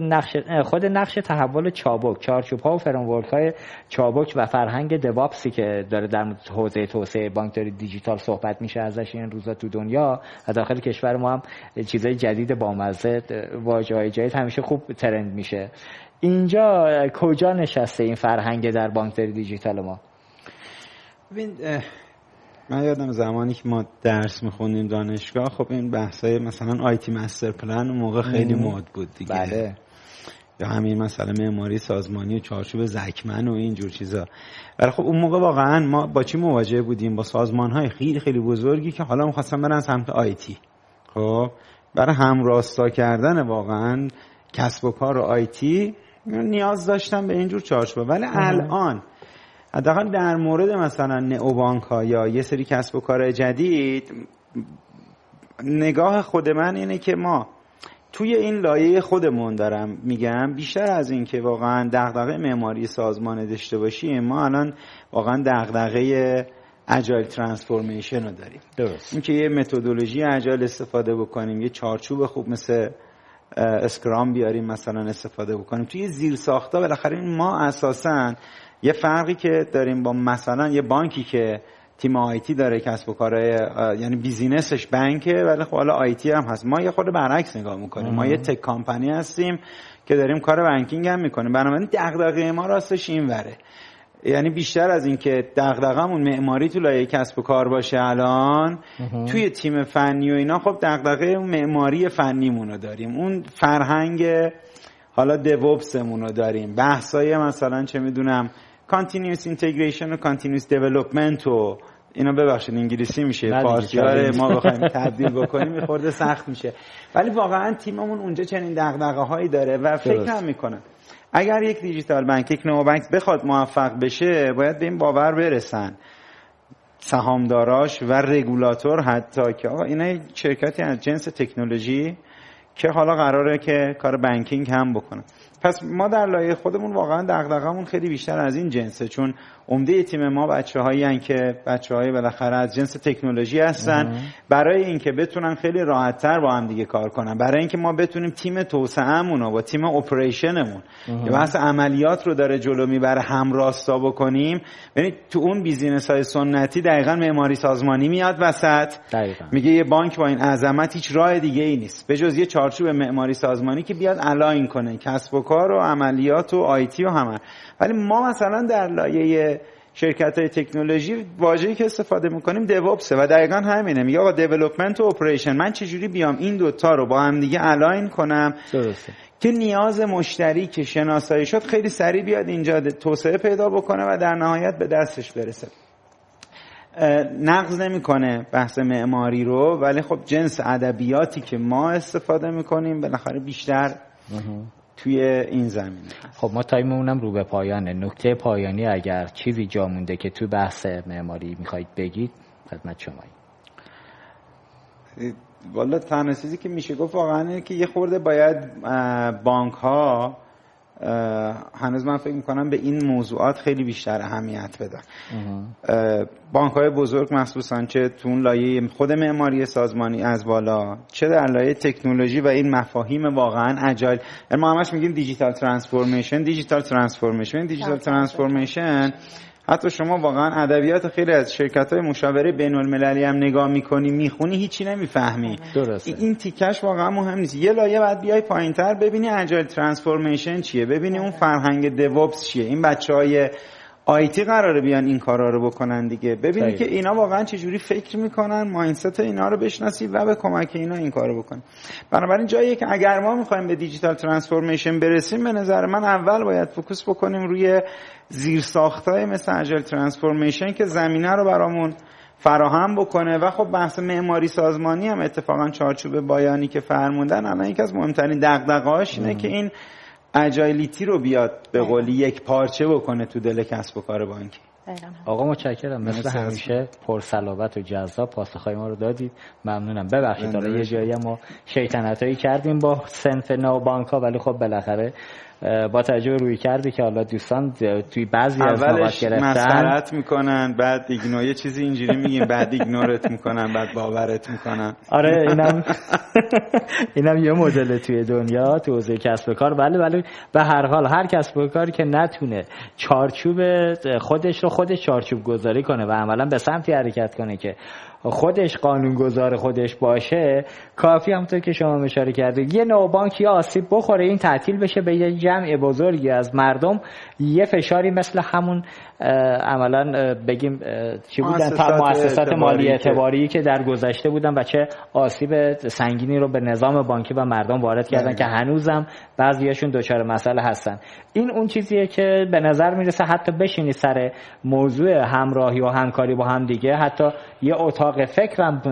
نقش خود نقش تحول چابک چارچوب ها و فرامورک های چابک و فرهنگ دوابسی که داره در حوزه توسعه بانکداری دیجیتال صحبت میشه ازش این روزا تو دنیا و داخل کشور ما هم چیزای جدید با مزه واژه‌های جدید همیشه خوب ترند میشه. اینجا کجا نشسته این فرهنگ در بانکداری دیجیتال ما؟ ببین من یادم زمانی که ما درس می‌خونیم دانشگاه خب این بحثای مثلا آیتی مستر پلن موقع خیلی مد بود دیگه. بله. یا همین مثلا معماری سازمانی و چارچوب زکمن و اینجور چیزا. ولی خب اون موقع واقعا ما با چی مواجه بودیم؟ با سازمان های خیلی خیلی بزرگی که حالا می‌خواستن برن سمت آیتی خب؟ برای همراستا کردن واقعا کسب و کار و آیتی نیاز داشتم به اینجور چارچوب. ولی الان حداقل در مورد مثلا نئوبانک ها یا یه سری کسب و کار جدید نگاه خود من اینه که ما توی این لایه خودمون دارم میگم بیشتر از این که واقعا دغدغه معماری سازمان داشته باشیم ما الان واقعا دغدغه agile transformation رو داریم. درست. اینکه یه متدولوژی agile استفاده بکنیم یه چارچوب خوب مثل Scrum بیاریم مثلا استفاده بکنیم. توی زیر ساختا بالاخره ما اساسا یه فرقی که داریم با مثلا یه بانکی که تیم IT داره کسب و کارهای یعنی business ش بانکه ولی خب حالا IT هم هست. ما یه خود برعکس نگاه می‌کنیم. ما یه tech company هستیم که داریم کار banking هم می‌کنیم. بنابراین دغدغه ما راستش این وره یعنی بیشتر از اینکه دغدغمون معماری تو لایه کسب و کار باشه الان توی تیم فنی و اینا خب دغدغه معماری فنیمون رو داریم. اون فرهنگ حالا DevOps مون رو داریم. بحثای مثلا چه می‌دونم continuous integration و continuous development و اینا. ببخشید انگلیسی میشه فارسی. ما بخوایم تبدیل بکنیم یه خورده سخت میشه. ولی واقعا تیممون اونجا چنین دغدغه هایی داره و فکر هم می‌کنه اگر یک دیجیتال بانک یک نو بانک بخواد موفق بشه باید به این باور برسن. سهامداراش و رگولاتور حتی که آقا اینا شرکتی از جنس تکنولوژی که حالا قراره که کار بانکینگ هم بکنه پس ما در لایه خودمون واقعا دغدغمون خیلی بیشتر از این جنسه چون عمده تیم ما بچه هایی که بچه های بالاخره از جنس تکنولوژی هستن. برای اینکه بتونن خیلی راحت تر با هم دیگه کار کنن. برای اینکه ما بتونیم تیم توسعهمون و با تیم اپریشنمون که بحث عملیات رو داره جلو می‌بره همراستا بکنیم. ببینید تو اون business های سنتی دقیقا معماری سازمانی میاد وسط. میگه یه بانک با این عظمت هیچ راه دیگه ای نیست. به جز یه چارچوب معماری سازمانی که بیاد align کنه. کسب و کار و عملیات و IT و همه. ولی ما مثلا در لایه شرکت های تکنولوژی واژه‌ای که استفاده می‌کنیم DevOps ه و دقیقا همینه. میگه آقا development و operation من چجوری بیام این دوتا رو با هم دیگه align کنم؟ درسته. که نیاز مشتری که شناسایی شد خیلی سریع بیاد اینجا توسعه پیدا بکنه و در نهایت به دستش برسه. نقض نمی‌کنه بحث معماری رو ولی خب جنس ادبیاتی که ما استفاده می‌کنیم بالاخره بیشتر توی این زمینه خب ما تایممونم رو به پایانه نکته پایانی اگر چیزی جا مونده که تو بحث معماری می‌خواید بگید خدمت شما والا تنها چیزی که میشه گفت واقعا اینه که یه خورده باید بانک ها هنوز من فکر می‌کنم به این موضوعات خیلی بیشتر اهمیت بدن. بانک های بزرگ مخصوصا چه تو اون لایه خود معماری سازمانی از بالا چه در لایه تکنولوژی و این مفاهیم واقعا agile. ما همش میگیم digital transformation digital transformation. digital transformation حتی شما واقعا ادبیات خیلی از شرکت های مشاوره بین المللی هم نگاه می‌کنی می‌خونی هیچی نمی‌فهمی. درسته. این تیکش واقعا مهم نیست. یه لایه بعد بیای پایینتر ببینی agile transformation چیه ببینی اون فرهنگ DevOps چیه. این بچه های IT قراره بیان این کارا رو بکنن دیگه. ببینی که اینا واقعا چجوری فکر می‌کنن mindset اینا رو بشناسی و به کمک اینا این کارو بکنی. بنابراین جایی که اگر ما می‌خوایم به digital transformation برسیم به نظر من اول باید focus بکنیم روی زیر ساختای مثل agile transformation که زمینه رو برامون فراهم بکنه و خب بحث معماری سازمانی هم اتفاقا چارچوب بیانی که فرمودن. الان یکی از مهمترین دغدغه‌هاش اینه که این اجایلیتی رو بیاد به قولی یک پارچه بکنه تو دل کسب و کار بانکی آقا متشکرم. مثل همیشه پرسلابت و جذاب پاسخهای ما رو دادید. ممنونم. ببخشید حالا یه جایی ما شیطنتایی کردیم با سنف نو بانک ها ولی خب بالاخره با توجه روی کردی که حالا دوستان توی بعضی از مواد گرفتن می‌کنن بعد ایگنور یه چیزی اینجوری میگیم بعد ایگنورت می‌کنن بعد باورت می‌کنن. آره اینم اینم یه مدل توی دنیا تو حوزه کسب کار. ولی ولی به هر حال هر کسب و کاری که نتونه چارچوب خودش رو خودش چارچوب گذاری کنه و عملا به سمتی حرکت کنه که خودش قانونگذار خودش باشه کافی همونطور که شما اشاره کردید یه نوبانک یا آسیب بخوره این تعطیل بشه به یه جمع بزرگی از مردم. یه فشاری مثل همون عملا بگیم چی بودن؟ مؤسسات مالی اعتباری که در گذشته بودن و چه آسیب سنگینی رو به نظام بانکی و مردم وارد کردن که هنوزم بعضیاشون دچار مسئله هستن. این اون چیزیه که به نظر می‌رسه حتی بشینی سر موضوع همراهی و همکاری با هم دیگه حتی یه اتاق فکرم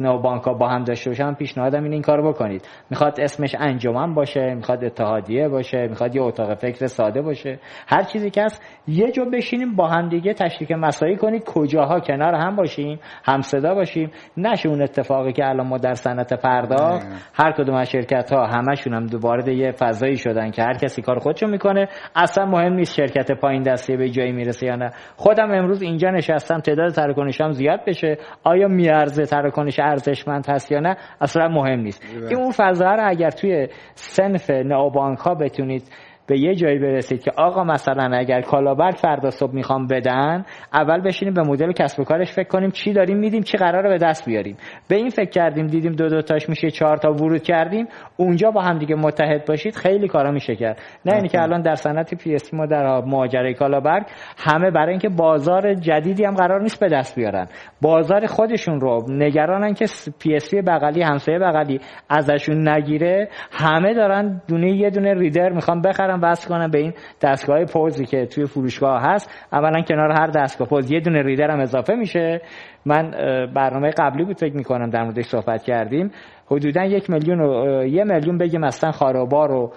نو بانک با هم داشته باشن پیشنهادم این این کارو بکنید. می‌خواد اسمش انجمن باشه می‌خواد اتحادیه باشه می‌خواد یه اتاق فکر ساده باشه. هر چیزی که هست یه جا بشینیم با هم دیگه تشریک مسایی کنید. کجاها کنار هم باشیم هم صدا باشیم. نشه اون اتفاقی که الان ما در صنعت پرداخت هر کدوم از شرکت ها همشون هم دوباره یه فضایی شدن که هر کسی کار خودشو می‌کنه. اصلا مهم نیست شرکت پایین دستی به جایی می‌رسه یا نه. خودم امروز اینجا نشستم تعداد تراکنشام زیاد بشه. آیا میارزه تراکنش ارزشمند هست یا نه؟ اصلا مهم نیست. این اون فضا رو اگر توی سنف نوبانک ها بتونید به یه جایی برسید که آقا مثلا اگر کالابرگ فردا صبح می‌خوام بدن اول بشینیم به مدل کسب و کارش فکر کنیم چی داریم میدیم چی قراره به دست بیاریم. به این فکر کردیم دیدیم دو دو تاش میشه چهار تا ورود کردیم. اونجا با هم دیگه متحد باشید خیلی کارا میشه کرد. نه اینی که الان در صنعت PSP ما در ماجرای کالابرگ همه برای اینکه بازار جدیدی هم قرار نیست به دست بیارن. بازار خودشون رو نگرانن که PSP بغلی همسایه بغلی ازشون نگیره. همه دارن دونه یه دونه reader می‌خوان بخرن هم وصل کنم به این دستگاه پوزی که توی فروشگاه هست. اولا کنار هر دستگاه پوز یه دونه reader هم اضافه میشه. من برنامه قبلی بود فکر می‌کنم در موردش صحبت کردیم. حدودا یک میلیون و یه میلیون بگیم مثلا خارابار و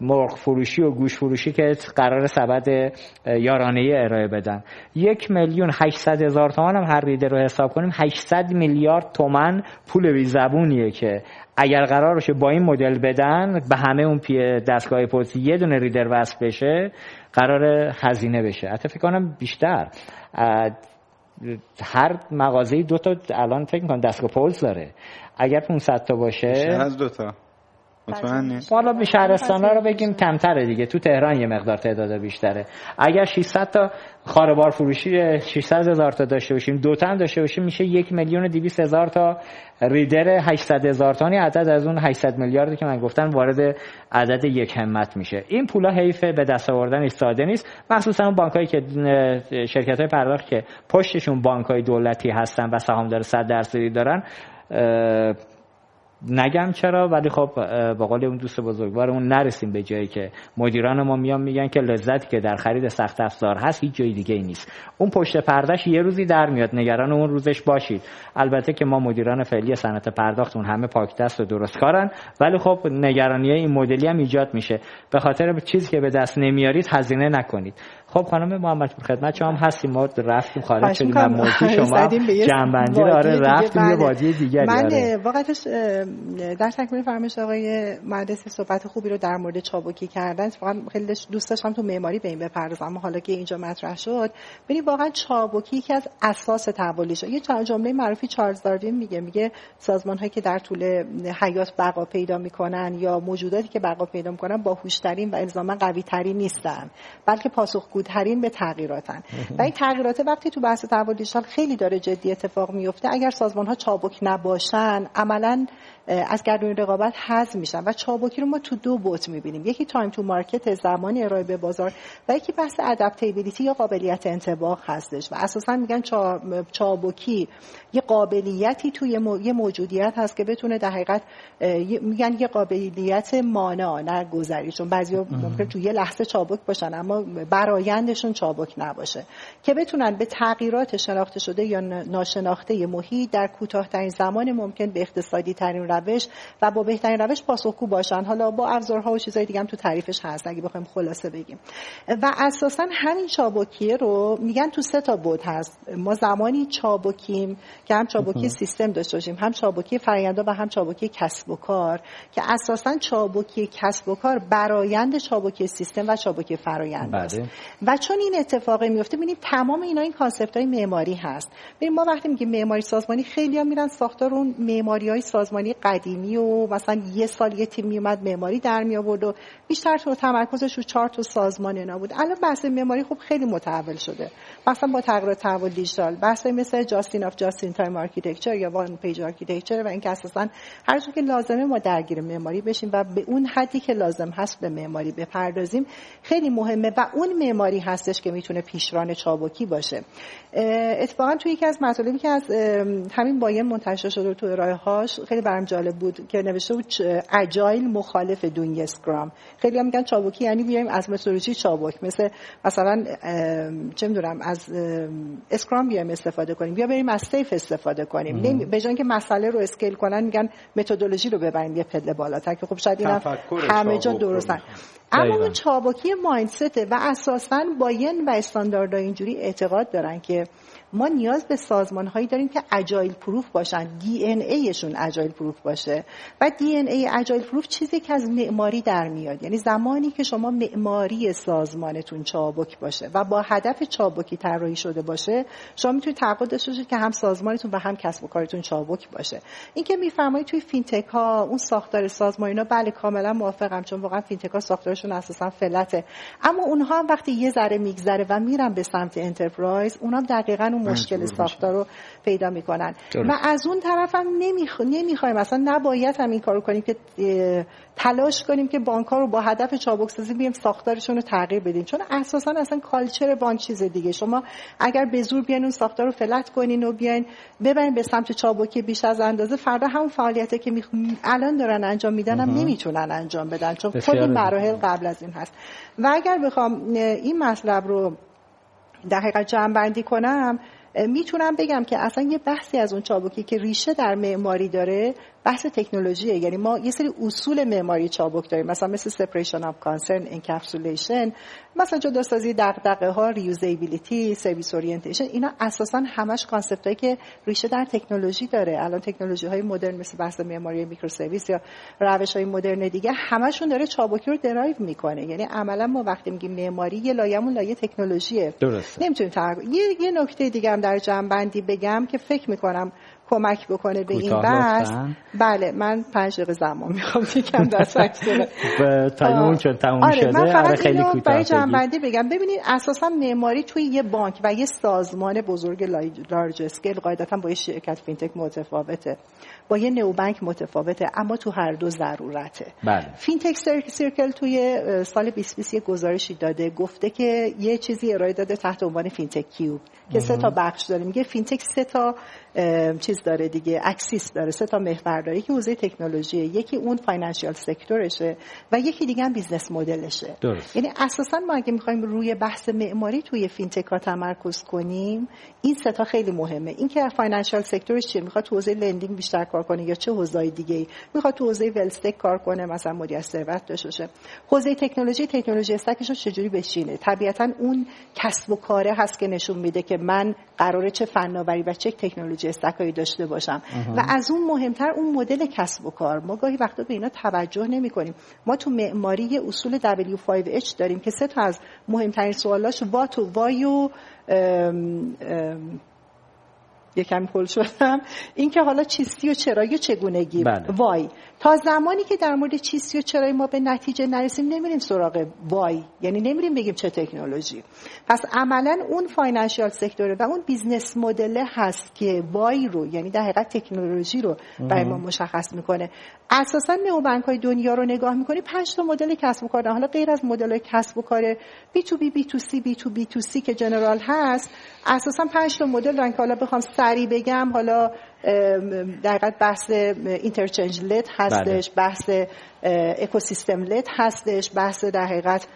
مرغ فروشی و گوش فروشی که قرار سبد یارانه ارائه بدن. یک میلیون 800 هزار تومان هم هر ریدر رو حساب کنیم 800 میلیارد تومن پول بی زبونیه که اگر قرار باشه با این مدل بدن به همه اون پی دستگاه پوزی یه دونه ریدر وصل بشه قرار هزینه بشه. حتی فکر کنم بیشتر. هر مغازه دو تا الان فکر می‌کنم دستگاه پولز داره. اگر 500 تا باشه از دو تا. حالا به شهرستان ها رو بگیم کمتره دیگه. تو تهران یه مقدار تعداد بیشتره. اگر 600 تا خاربار فروشی 600 هزار تا داشته باشیم دو تا داشته باشیم میشه یک میلیون و 200 هزار تا ریدر 800 هزار تانی. عدد از اون 800 میلیاردی که من گفتم وارد عدد یک همت میشه. این پولا حیف به دست آوردن ساده نیست. مخصوصا اون بانکایی که شرکت های پرداخت که پشتشون بانک های دولتی هستن و سهامدار 100 درصدی دارن نگم چرا ولی خب با قول اون دوست بزرگوارمون نرسیم به جایی که مدیران ما میان میگن که لذتی که در خرید سخت افزار هست هیچ جای دیگه ای نیست. اون پشت پردش یه روزی در میاد. نگران اون روزش باشید. البته که ما مدیران فعلی صنعت پرداختون همه پاک دست و درست کارن ولی خب نگرانی این مدلی هم ایجاد میشه. به خاطر چیزی که به دست نمیارید هزینه نکنید. خب خانم محمد خدمت شما هم هستیم. ما رفتیم خارج شدیم از موضوع شما جنبندی رو. آره رفتیم یه وادی دیگری من آره. واقعتش در تکمیل فرمایش آقای مهندس صحبت خوبی رو در مورد چابکی کردن. واقعا خیلی دوست داشتم تو معماری به این بپردازم اما حالا که اینجا مطرح شد ببینید واقعا چابکی یکی از اساس تحولی شد یه جمله معروفی چارلز داروین میگه. میگه سازمان هایی که در طول حیات بقا پیدا می‌کنن یا موجوداتی که بقا پیدا می‌کنن باهوشترین و الزاما قوی ترین نیستن بلکه پاسخگوترین به تغییراتن. و این تغییرات وقتی تو بحث تحول دیجیتال خیلی داره جدی اتفاق میفته اگر سازمان ها چابک نباشن عملا از گردونه رقابت حذف میشن و چابکی رو ما تو دو بعد می‌بینیم. یکی time to market زمانی ارائه به بازار و یکی بحث adaptability یا قابلیت انطباق هستش. و اساسا میگن چابکی یه قابلیتی توی یه موجودیت هست که بتونه در حقیقت میگن یه قابلیت مانع نه گذری. چون بعضیا ممکن تو یه لحظه چابک باشن اما برایندشون چابک نباشه. که بتونن به تغییرات شناخته شده یا ناشناخته محیط در کوتاهترین زمان ممکن به اقتصادی ترین روش و با بهترین روش پاسخگو باشن. حالا با ابزارها و چیزهای دیگه هم تو تعریفش هست اگه بخوایم خلاصه بگیم. و اساسا همین چابکیه رو میگن تو سه تا بعد هست. ما زمانی چابکیم که هم چابکی سیستم داشته باشیم هم چابکی فرآیندها و هم چابکی کسب و کار که اساسا چابکی کسب و کار برایند چابکی سیستم و چابکی فرآیند است. بله. و چون این اتفاق میفته ببینید تمام اینا این concept های معماری هست. ببین ما وقتی میگیم معماری سازمانی خیلی هم میرن ساختار اون معماری های سازمانی قدیمی و مثلا یه سال یه تیم میومد معماری در می آورد و بیشتر تو تمرکزش رو چارت سازمان اینا بود. الان بحث معماری خب خیلی متحول شده. مثلا با تغییر تحول دیجیتال بحث مثل just enough just in time architecture یا one page architecture و اینکه اساسا هر که لازمه ما درگیر معماری بشیم و به اون حدی که لازم هست به معماری بپردازیم. خیلی مهمه و اون معماری هستش که می‌تونه پیشران چابکی باشه. اتفاقا توی یکی از مطالبی که از همین BIAN منتشر شده تو ارائه هاش خیلی برام جالب بود که نوشته بود agile more than doing Scrum خیلی هم میگن چابکی یعنی بیایم از متدولوژی چابک. مثل مثلا چه می‌دونم از Scrum بیایم استفاده کنیم. بیا بریم از SAFe استفاده کنیم. به جای که مسئله رو scale کنن میگن متدولوژی رو ببریم یه پله بالاتر که خب شاید اینا همه جا درستن اما اون چابکی mindset ه و اساسا BIAN و استانداردهای اینجوری اعتقاد دارن که ما نیاز به سازمان هایی داریم که agile proof باشن. DNA شون agile proof باشه. و DNA agile proof چیزی که از معماری در میاد. یعنی زمانی که شما معماری سازمانتون چابک باشه و با هدف چابکی طراحی شده باشه شما می‌تونید تعهد داشته باشید که هم سازمانتون و هم کسب و کارتون چابک باشه. این که میفرمایید توی فینتک ها اون ساختار سازمان اینا بله کاملا موافقم چون واقعا فینتک ها ساختارشون اساسا flat ه. اما اونها هم وقتی یه ذره میگذره و میرن به سمت enterprise اونها دقیقا اون مشکل ساختار رو پیدا می‌کنن. و از اون طرف هم نمی‌خوایم. اصلا نباید هم این کارو کنیم که تلاش کنیم که بانک ها رو با هدف چابک سازی بیم ساختارشون رو تغییر بدیم. چون اساسا اصلا کالچر بانک چیز دیگه. شما اگر به زور بیاین اون ساختار رو فلت کنین و بیاین ببرین به سمت چابکی بیش از اندازه فردا همون فعالیتی که الان دارن انجام میدن هم نمی‌تونن انجام بدن چون خود مراحل قبل از این هست. و اگر بخوام این مطلب رو در حقیقت جمع بندی کنم می‌تونم بگم که اصلا یه بحثی از اون چابکی که ریشه در معماری داره بحث تکنولوژیه. یعنی ما یه سری اصول معماری چابک داریم. مثلا مثل separation of concern encapsulation مثلا جداسازی دغدغه ها reusability service orientation اینا اساسا همش concept هایی که ریشه در تکنولوژی داره. الان تکنولوژی های مدرن مثل بحث معماری microservice یا روش های مدرن دیگه همشون داره چابکی رو درایو می‌کنه. یعنی عملا ما وقتی میگیم معماری یه لایه‌مون لایه تکنولوژیه. درسته. نمی‌تونیم یه یه نکته دیگه هم در جمع بندی بگم که فکر می‌کنم کمک بکنه به این بحث. بله من پنج دقیقه زمان می‌خوام یکم دست تموم شد تموم آره شده. من فقط خیلی برای جمع‌بندی بگم. ببینید اساسا معماری توی یه بانک و یه سازمان بزرگ large scale قاعدتا با یه شرکت فینتک متفاوته. با یه neobank متفاوته اما تو هر دو ضرورته. بله. FINTECH Circle توی سال 2020 یه گزارشی داده گفته که یه چیزی ارائه داده تحت عنوان fintech cube که سه تا بخش داره. میگه فینتک سه تا چیز داره دیگه axis داره سه تا محور داره یکی حوزه تکنولوژی. یکی اون financial sector شه و یکی دیگه هم business model شه. درست. یعنی اساسا ما اگه می‌خوایم روی بحث معماری توی فینتک ها تمرکز کنیم این سه تا خیلی مهمه. اینکه financial sector ش چیه؟ می‌خواد تو حوزه lending بیشتر کار کنه یا چه حوزه‌ای دیگه ای می‌خواد تو حوزه WealthTech کار کنه مثلا مدیریت ثروت داشته باشه. حوزه تکنولوژی technology stack ش رو چجوری بچینه طبیعتا اون کسب و کاره هست که نشون میده که من قراره چه فناوری و چه تکنولوژی استکایی داشته باشم. و از اون مهمتر اون مدل کسب و کار. ما گاهی وقتا به اینا توجه نمی کنیم ما تو معماری اصول W5H داریم که سه تا از مهمترین سوالاش وات و وای و یکم پل شدم. این که حالا چیستی و چرایی و چگونگی. بله. وای. تا زمانی که در مورد چیستی و چرایی ما به نتیجه نرسیم نمیریم سراغ وای. یعنی نمیریم بگیم چه تکنولوژی. پس عملا اون financial sector ه و اون business model هست که why رو یعنی در حقیقت تکنولوژی رو برای ما مشخص می‌کنه. اساسا نئوبانک های دنیا رو نگاه می‌کنی پنج تا مدل کسب و کار حالا غیر از مدل کسب و کار بی تو بی بی تو سی بی تو بی تو سی که general هست اساسا پنج تا مدل دارن که حالا بخوام سریع بگم حالا در بحث interchange led هستش بله. بحث ecosystem led هستش بحث در حقیقت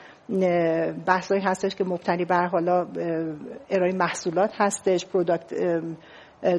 بحثایی هستش که مبتنی بر حالا ارائه محصولات هستش product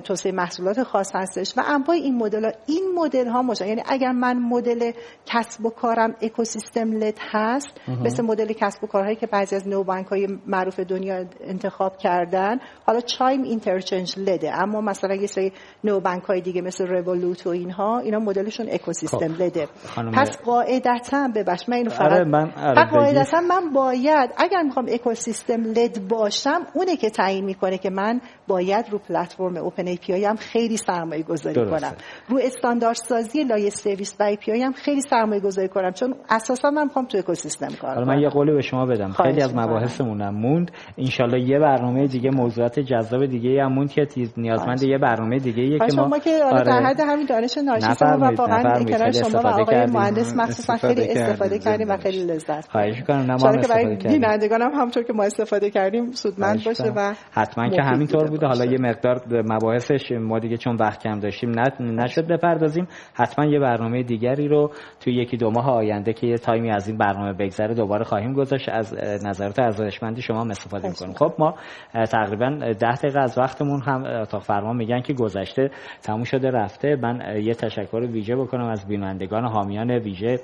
توسعه محصولات خاص هستش و انواع این مدل ها این مدل ها مشا یعنی اگر من مدل کسب و کارم ecosystem led هست مثل مدل کسب و کارهایی که بعضی از نوبانک های معروف دنیا انتخاب کردن حالا Chime interchange led ه اما مثلا یه سری نوبانک های دیگه مثل Revolut و اینها اینا مدلشون اکوسیستم خب. led ه. پس قاعدتا ببخش من اینو فقط آره من آره قاعدتا من باید اگر می‌خوام ecosystem led باشم اونه که تعیین می‌کنه که من باید رو پلتفرم open API هم خیلی سرمایه گذاری کنم. رو استاندارد سازی لایه سرویس و API هم خیلی سرمایه گذاری کنم چون اساسا من می‌خوام تو اکوسیستم کار کنم من یه قولی به شما بدم. خیلی از مباحثمونم موند. ان یه برنامه دیگه موضوعات جذاب دیگه هم موند که نیازمند یه برنامه دیگه یه که ما که آره در حد همین دانش ناشی و واقعا کنار شما و آقای مهندس مخصوصا خیلی استفاده کردیم و خیلی لذت خواهش می‌کنم. نه ما استفاده کردیم. بینندگان هم همونطور که ما استفاده کردیم سودمند باشه و حتما که همینطور بوده حالا یه مقدار مباحثش ما دیگه چون وقت کم داشتیم نشد بپردازیم. حتما یه برنامه دیگری رو توی یکی دو ماه آینده که یه تایمی از این برنامه بگذره دوباره خواهیم گذاشت. از نظرات ارزشمندی شما استفاده می‌کنیم. خب ما تقریبا ده دقیقه از وقتمون هم اتاق فرمان میگن که گذشته تموم شده رفته. من یه تشکر ویژه بکنم از بینندگان حامیان ویژه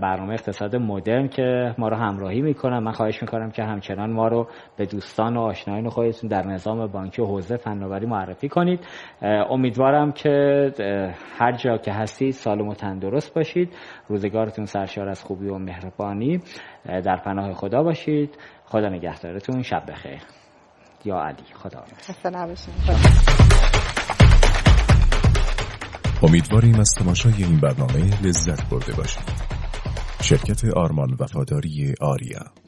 برنامه اقتصاد مدرن که ما رو همراهی می‌کنن. من خواهش می‌کنم که همچنان ما رو به دوستان و آشنایان خودتون در نظام بانکی و حوزه فناوری معرفی کنید. امیدوارم که هر جا که هستید سالم و تندرست باشید. روزگارتون سرشار از خوبی و مهربانی. در پناه خدا باشید. خدا نگهدارتون. شب بخیر. یا علی خدا امیدواریم از تماشای این برنامه لذت برده باشید. شرکت آرمان وفاداری آریا.